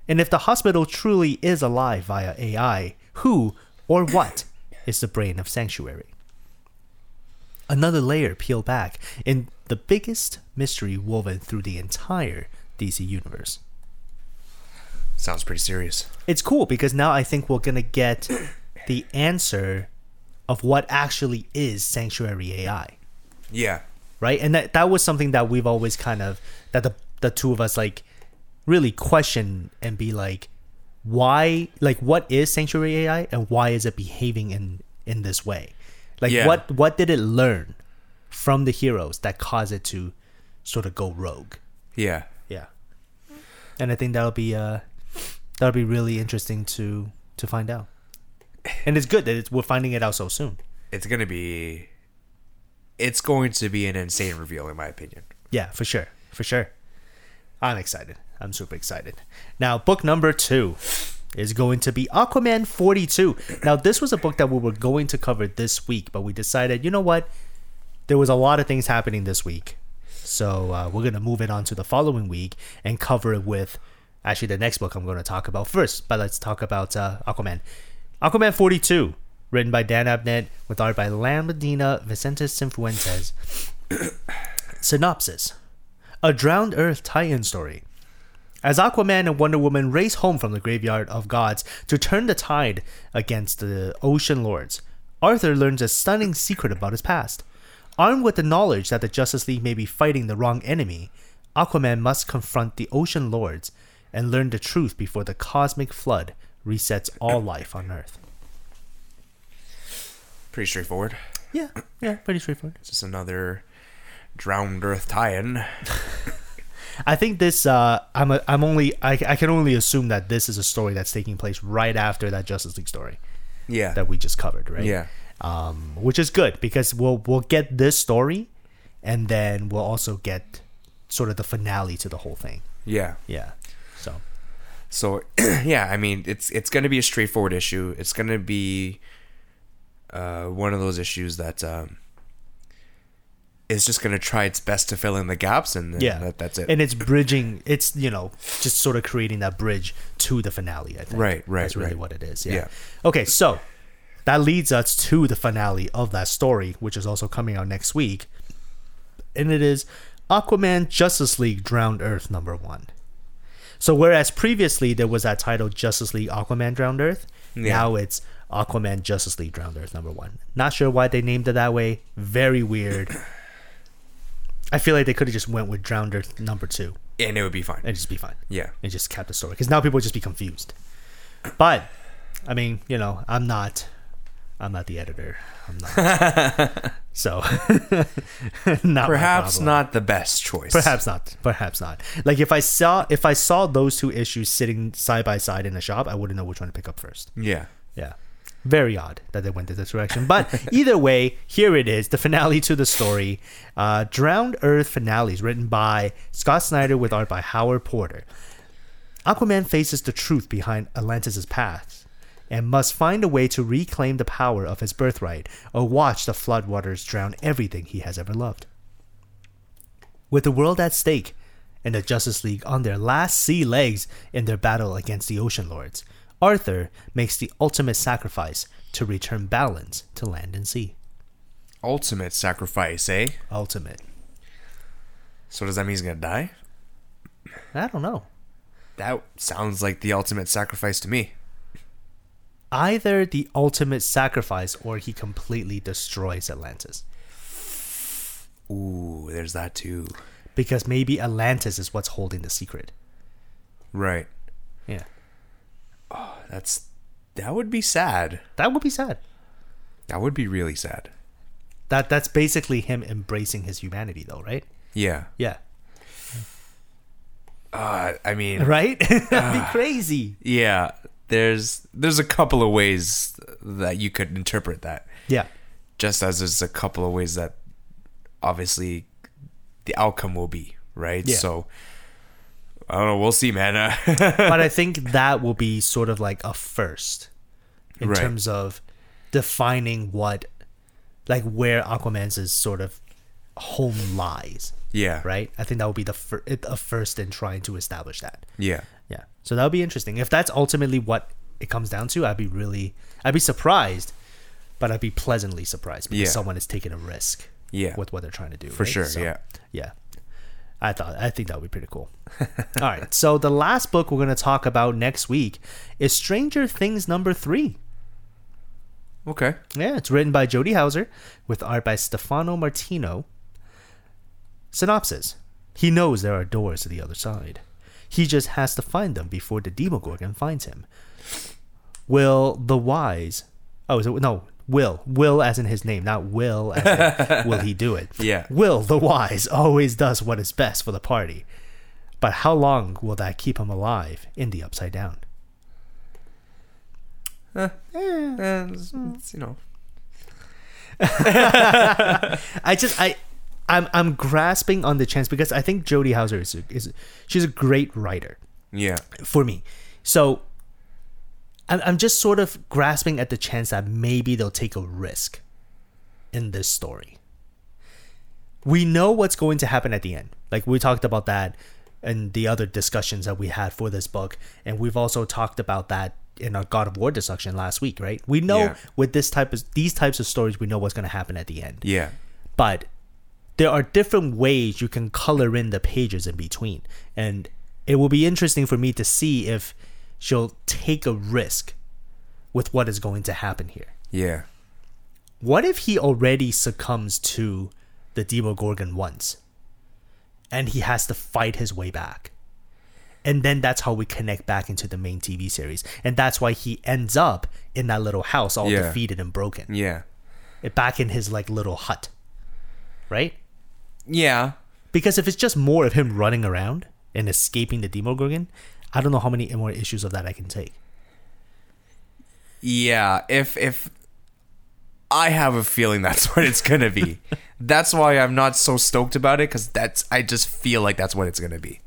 And if the hospital truly is alive via AI, who or what is the brain of Sanctuary? another layer peeled back in the biggest mystery woven through the entire DC universe. Sounds pretty serious. It's cool because now I think we're gonna get the answer of what actually is Sanctuary AI, Yeah. right? And that that was something that we've always kind of that the the two of us like really question and be like, why? Like, what is Sanctuary AI and why is it behaving in in this way? Like, Yeah. what what did it learn from the heroes that caused it to sort of go rogue? Yeah. Yeah, and I think that'll be uh that'll be really interesting to to find out. And it's good that it's, we're finding it out so soon. It's gonna be. It's going to be an insane reveal, in my opinion. Yeah, for sure, for sure. I'm excited. I'm super excited. Now, book number two is going to be Aquaman 42. Now, this was a book that we were going to cover this week, but we decided, you know what? There was a lot of things happening this week. So uh, we're going to move it on to the following week and cover it with actually the next book I'm going to talk about first. But let's talk about uh, Aquaman. Aquaman 42, written by Dan Abnett with art by Lan Medina, Vicente Cifuentes. Synopsis A drowned Earth Titan story. As Aquaman and Wonder Woman race home from the graveyard of gods to turn the tide against the ocean lords, Arthur learns a stunning secret about his past. Armed with the knowledge that the Justice League may be fighting the wrong enemy, Aquaman must confront the ocean lords and learn the truth before the cosmic flood resets all life on Earth. Pretty straightforward. Yeah, yeah, pretty straightforward. It's Just another drowned Earth tie-in. I think this. Uh, I'm. A, I'm only. I, I can only assume that this is a story that's taking place right after that Justice League story Yeah. that we just covered, right? Yeah. Um, which is good because we'll we'll get this story, and then we'll also get sort of the finale to the whole thing. Yeah. Yeah. So. Yeah, I mean it's it's gonna be a straightforward issue. It's gonna be uh, one of those issues that um, is just gonna try its best to fill in the gaps, and then Yeah, that, that's it. And it's bridging. It's you know just sort of creating that bridge to the finale. I think. Right, right, That's really right. what it is. Yeah. Yeah. Okay, so that leads us to the finale of that story, which is also coming out next week, and it is Aquaman Justice League Drowned Earth number one. So whereas previously there was that title Justice League Aquaman Drowned Earth, Yeah. now it's Aquaman Justice League Drowned Earth number one. Not sure why they named it that way. Very weird. I feel like they could have just went with Drowned Earth number two and it would be fine. and just be fine. Yeah. And just kept the story because now people would just be confused. But I mean, you know, I'm not, I'm not the editor. I'm not. so not Perhaps not the best choice. Perhaps not. Perhaps not. Like if I saw if I saw those two issues sitting side by side in a shop, I wouldn't know which one to pick up first. Yeah. Yeah. Very odd that they went in this direction. But either way, here it is the finale to the story. Uh, Drowned Earth finales, written by Scott Snyder with art by Howard Porter. Aquaman faces the truth behind Atlantis' past and must find a way to reclaim the power of his birthright or watch the floodwaters drown everything he has ever loved. With the world at stake and the Justice League on their last sea legs in their battle against the Ocean Lords, Arthur makes the ultimate sacrifice to return balance to land and sea. Ultimate sacrifice, eh? Ultimate. So does that mean he's gonna die? I don't know. That sounds like the ultimate sacrifice to me. Either the ultimate sacrifice or he completely destroys Atlantis. Ooh, there's that too. Because maybe Atlantis is what's holding the secret. Right. Yeah. Oh, That's that would be sad. That would be sad. That would be really sad. That that's basically him embracing his humanity though, right? Yeah. Yeah. Uh, I mean, Right? That'd be crazy. yeah. There's there's a couple of ways that you could interpret that. Yeah. Just as there's a couple of ways that obviously the outcome will be, right? Yeah. So I don't know. We'll see, man. But I think that will be sort of like a first in Right. terms of defining what, like where Aquaman's sort of home lies, yeah. right? I think that would be the fir- a first in trying to establish that. Yeah. So that would be interesting. If that's ultimately what it comes down to, I'd be really, I'd be surprised, but I'd be pleasantly surprised because Yeah. someone is taking a risk Yeah. with what they're trying to do. For right? sure, So, yeah. Yeah. I thought I think that would be pretty cool. All right. So the last book we're going to talk about next week is Stranger Things number 3. Okay. Yeah, it's written by Jody Houser with art by Stefano Martino. Synopsis. He knows there are doors to the other side. He just has to find them before the Demogorgon finds him. Will the wise Oh, is it no, Will. Will as in his name, not Will as in will he do it. Yeah. Will the wise always does what is best for the party. But how long will that keep him alive in the upside down? Uh, it's, it's, you know. I just I I'm I'm grasping on the chance because I think Jody Houser is a, is she's a great writer Yeah. for me. So I'm I'm just sort of grasping at the chance that maybe they'll take a risk in this story. We know what's going to happen at the end. Like we talked about that in the other discussions that we had for this book and we've also talked about that in our God of War discussion last week, right? We know Yeah. with this type of these types of stories we know what's going to happen at the end Yeah. but there are different ways you can color in the pages in between. And it will be interesting for me to see if she'll take a risk with what is going to happen here. Yeah. what if he already succumbs to the demogorgon once? And he has to fight his way back. And then that's how we connect back into the main tv series. And that's why he ends up in that little house all Yeah. defeated and broken. Yeah. back in his like little hut. Right Yeah. Because if it's just more of him running around and escaping the Demogorgon, I don't know how many more issues of that I can take. Yeah. If if I have a feeling that's what it's gonna be. that's why I'm not so stoked about it because that's I just feel like that's what it's gonna be.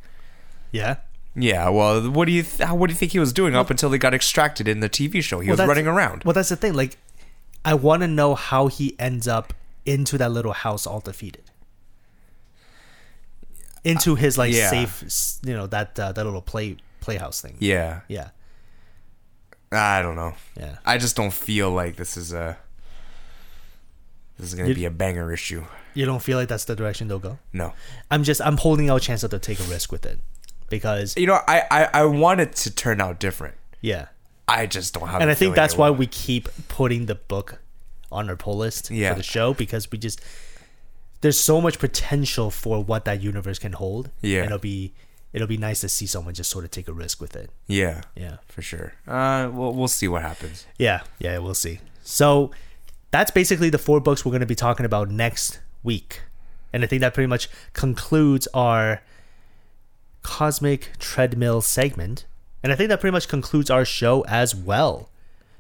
Yeah. Yeah. Well, what do you th- what do you think he was doing up until he got extracted in the TV show? He was running around. Well, that's the thing. Like, I want to know how he ends up into that little house all defeated. Into his like yeah. safe, you know that uh, that little play playhouse thing. Yeah. Yeah, I don't know. yeah. I just don't feel like this is a this is gonna You- be a banger issue. You don't feel like that's the direction they'll go. No. I'm just I'm holding out a chance that they'll take a risk with it because You know, I, I, I want it to turn out different. yeah, I just don't have and I think that's why will. we keep putting the book on our pull list Yeah. for the show because we just there's so much potential for what that universe can hold. Yeah. and it'll be it'll be nice to see someone just sort of take a risk with it. Yeah. Yeah. For sure. Uh we'll we'll see what happens. Yeah, yeah, we'll see. So that's basically the four books we're going to be talking about next week. And I think that pretty much concludes our cosmic treadmill segment. And I think that pretty much concludes our show as well.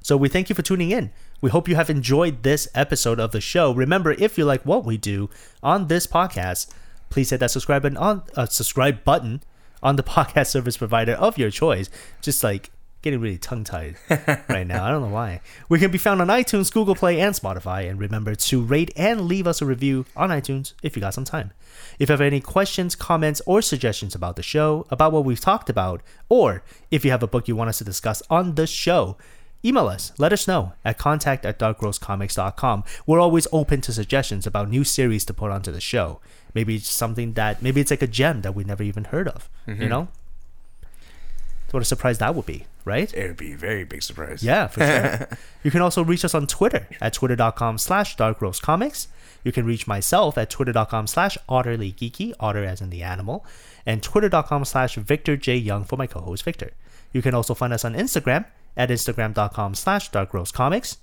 So we thank you for tuning in. We hope you have enjoyed this episode of the show. Remember, if you like what we do on this podcast, please hit that subscribe button on uh, subscribe button on the podcast service provider of your choice. Just like getting really tongue tied right now. I don't know why. We can be found on iTunes, Google Play, and Spotify. And remember to rate and leave us a review on iTunes if you got some time. If you have any questions, comments, or suggestions about the show, about what we've talked about, or if you have a book you want us to discuss on the show, email us. Let us know at contact at darkrosecomics.com. We're always open to suggestions about new series to put onto the show. Maybe it's something that, maybe it's like a gem that we never even heard of, you mm-hmm. know? What a surprise that would be, right? It would be a very big surprise. Yeah, for sure. you can also reach us on Twitter at twitter.com slash darkrosecomics. You can reach myself at twitter.com slash otterlygeeky, otter as in the animal, and twitter.com slash Victor J. Young for my co-host Victor. You can also find us on Instagram at instagram.com slash darkrosecomics.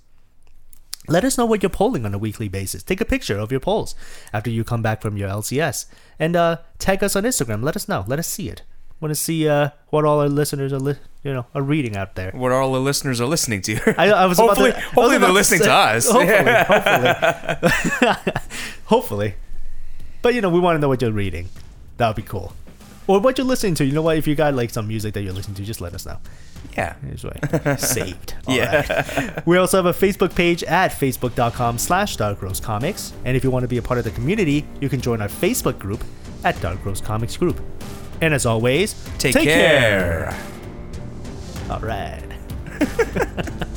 Let us know what you're polling on a weekly basis. Take a picture of your polls after you come back from your LCS. And uh, tag us on Instagram. Let us know. Let us see it. Want to see uh, what all our listeners are, li- you know, are reading out there. What all the listeners are listening to. I, I was hopefully, about to, hopefully about they're listening to, say- us. Hopefully, hopefully, hopefully. But you know, we want to know what you're reading. That would be cool. Or what you're listening to. You know what? If you got like some music that you're listening to, just let us know. Yeah. Here's right. Saved. All Yeah. right. We also have a Facebook page at facebook.com slash Dark Rose Comics. And if you want to be a part of the community, you can join our Facebook group at Dark Rose Comics Group. And as always, Take, care. All right.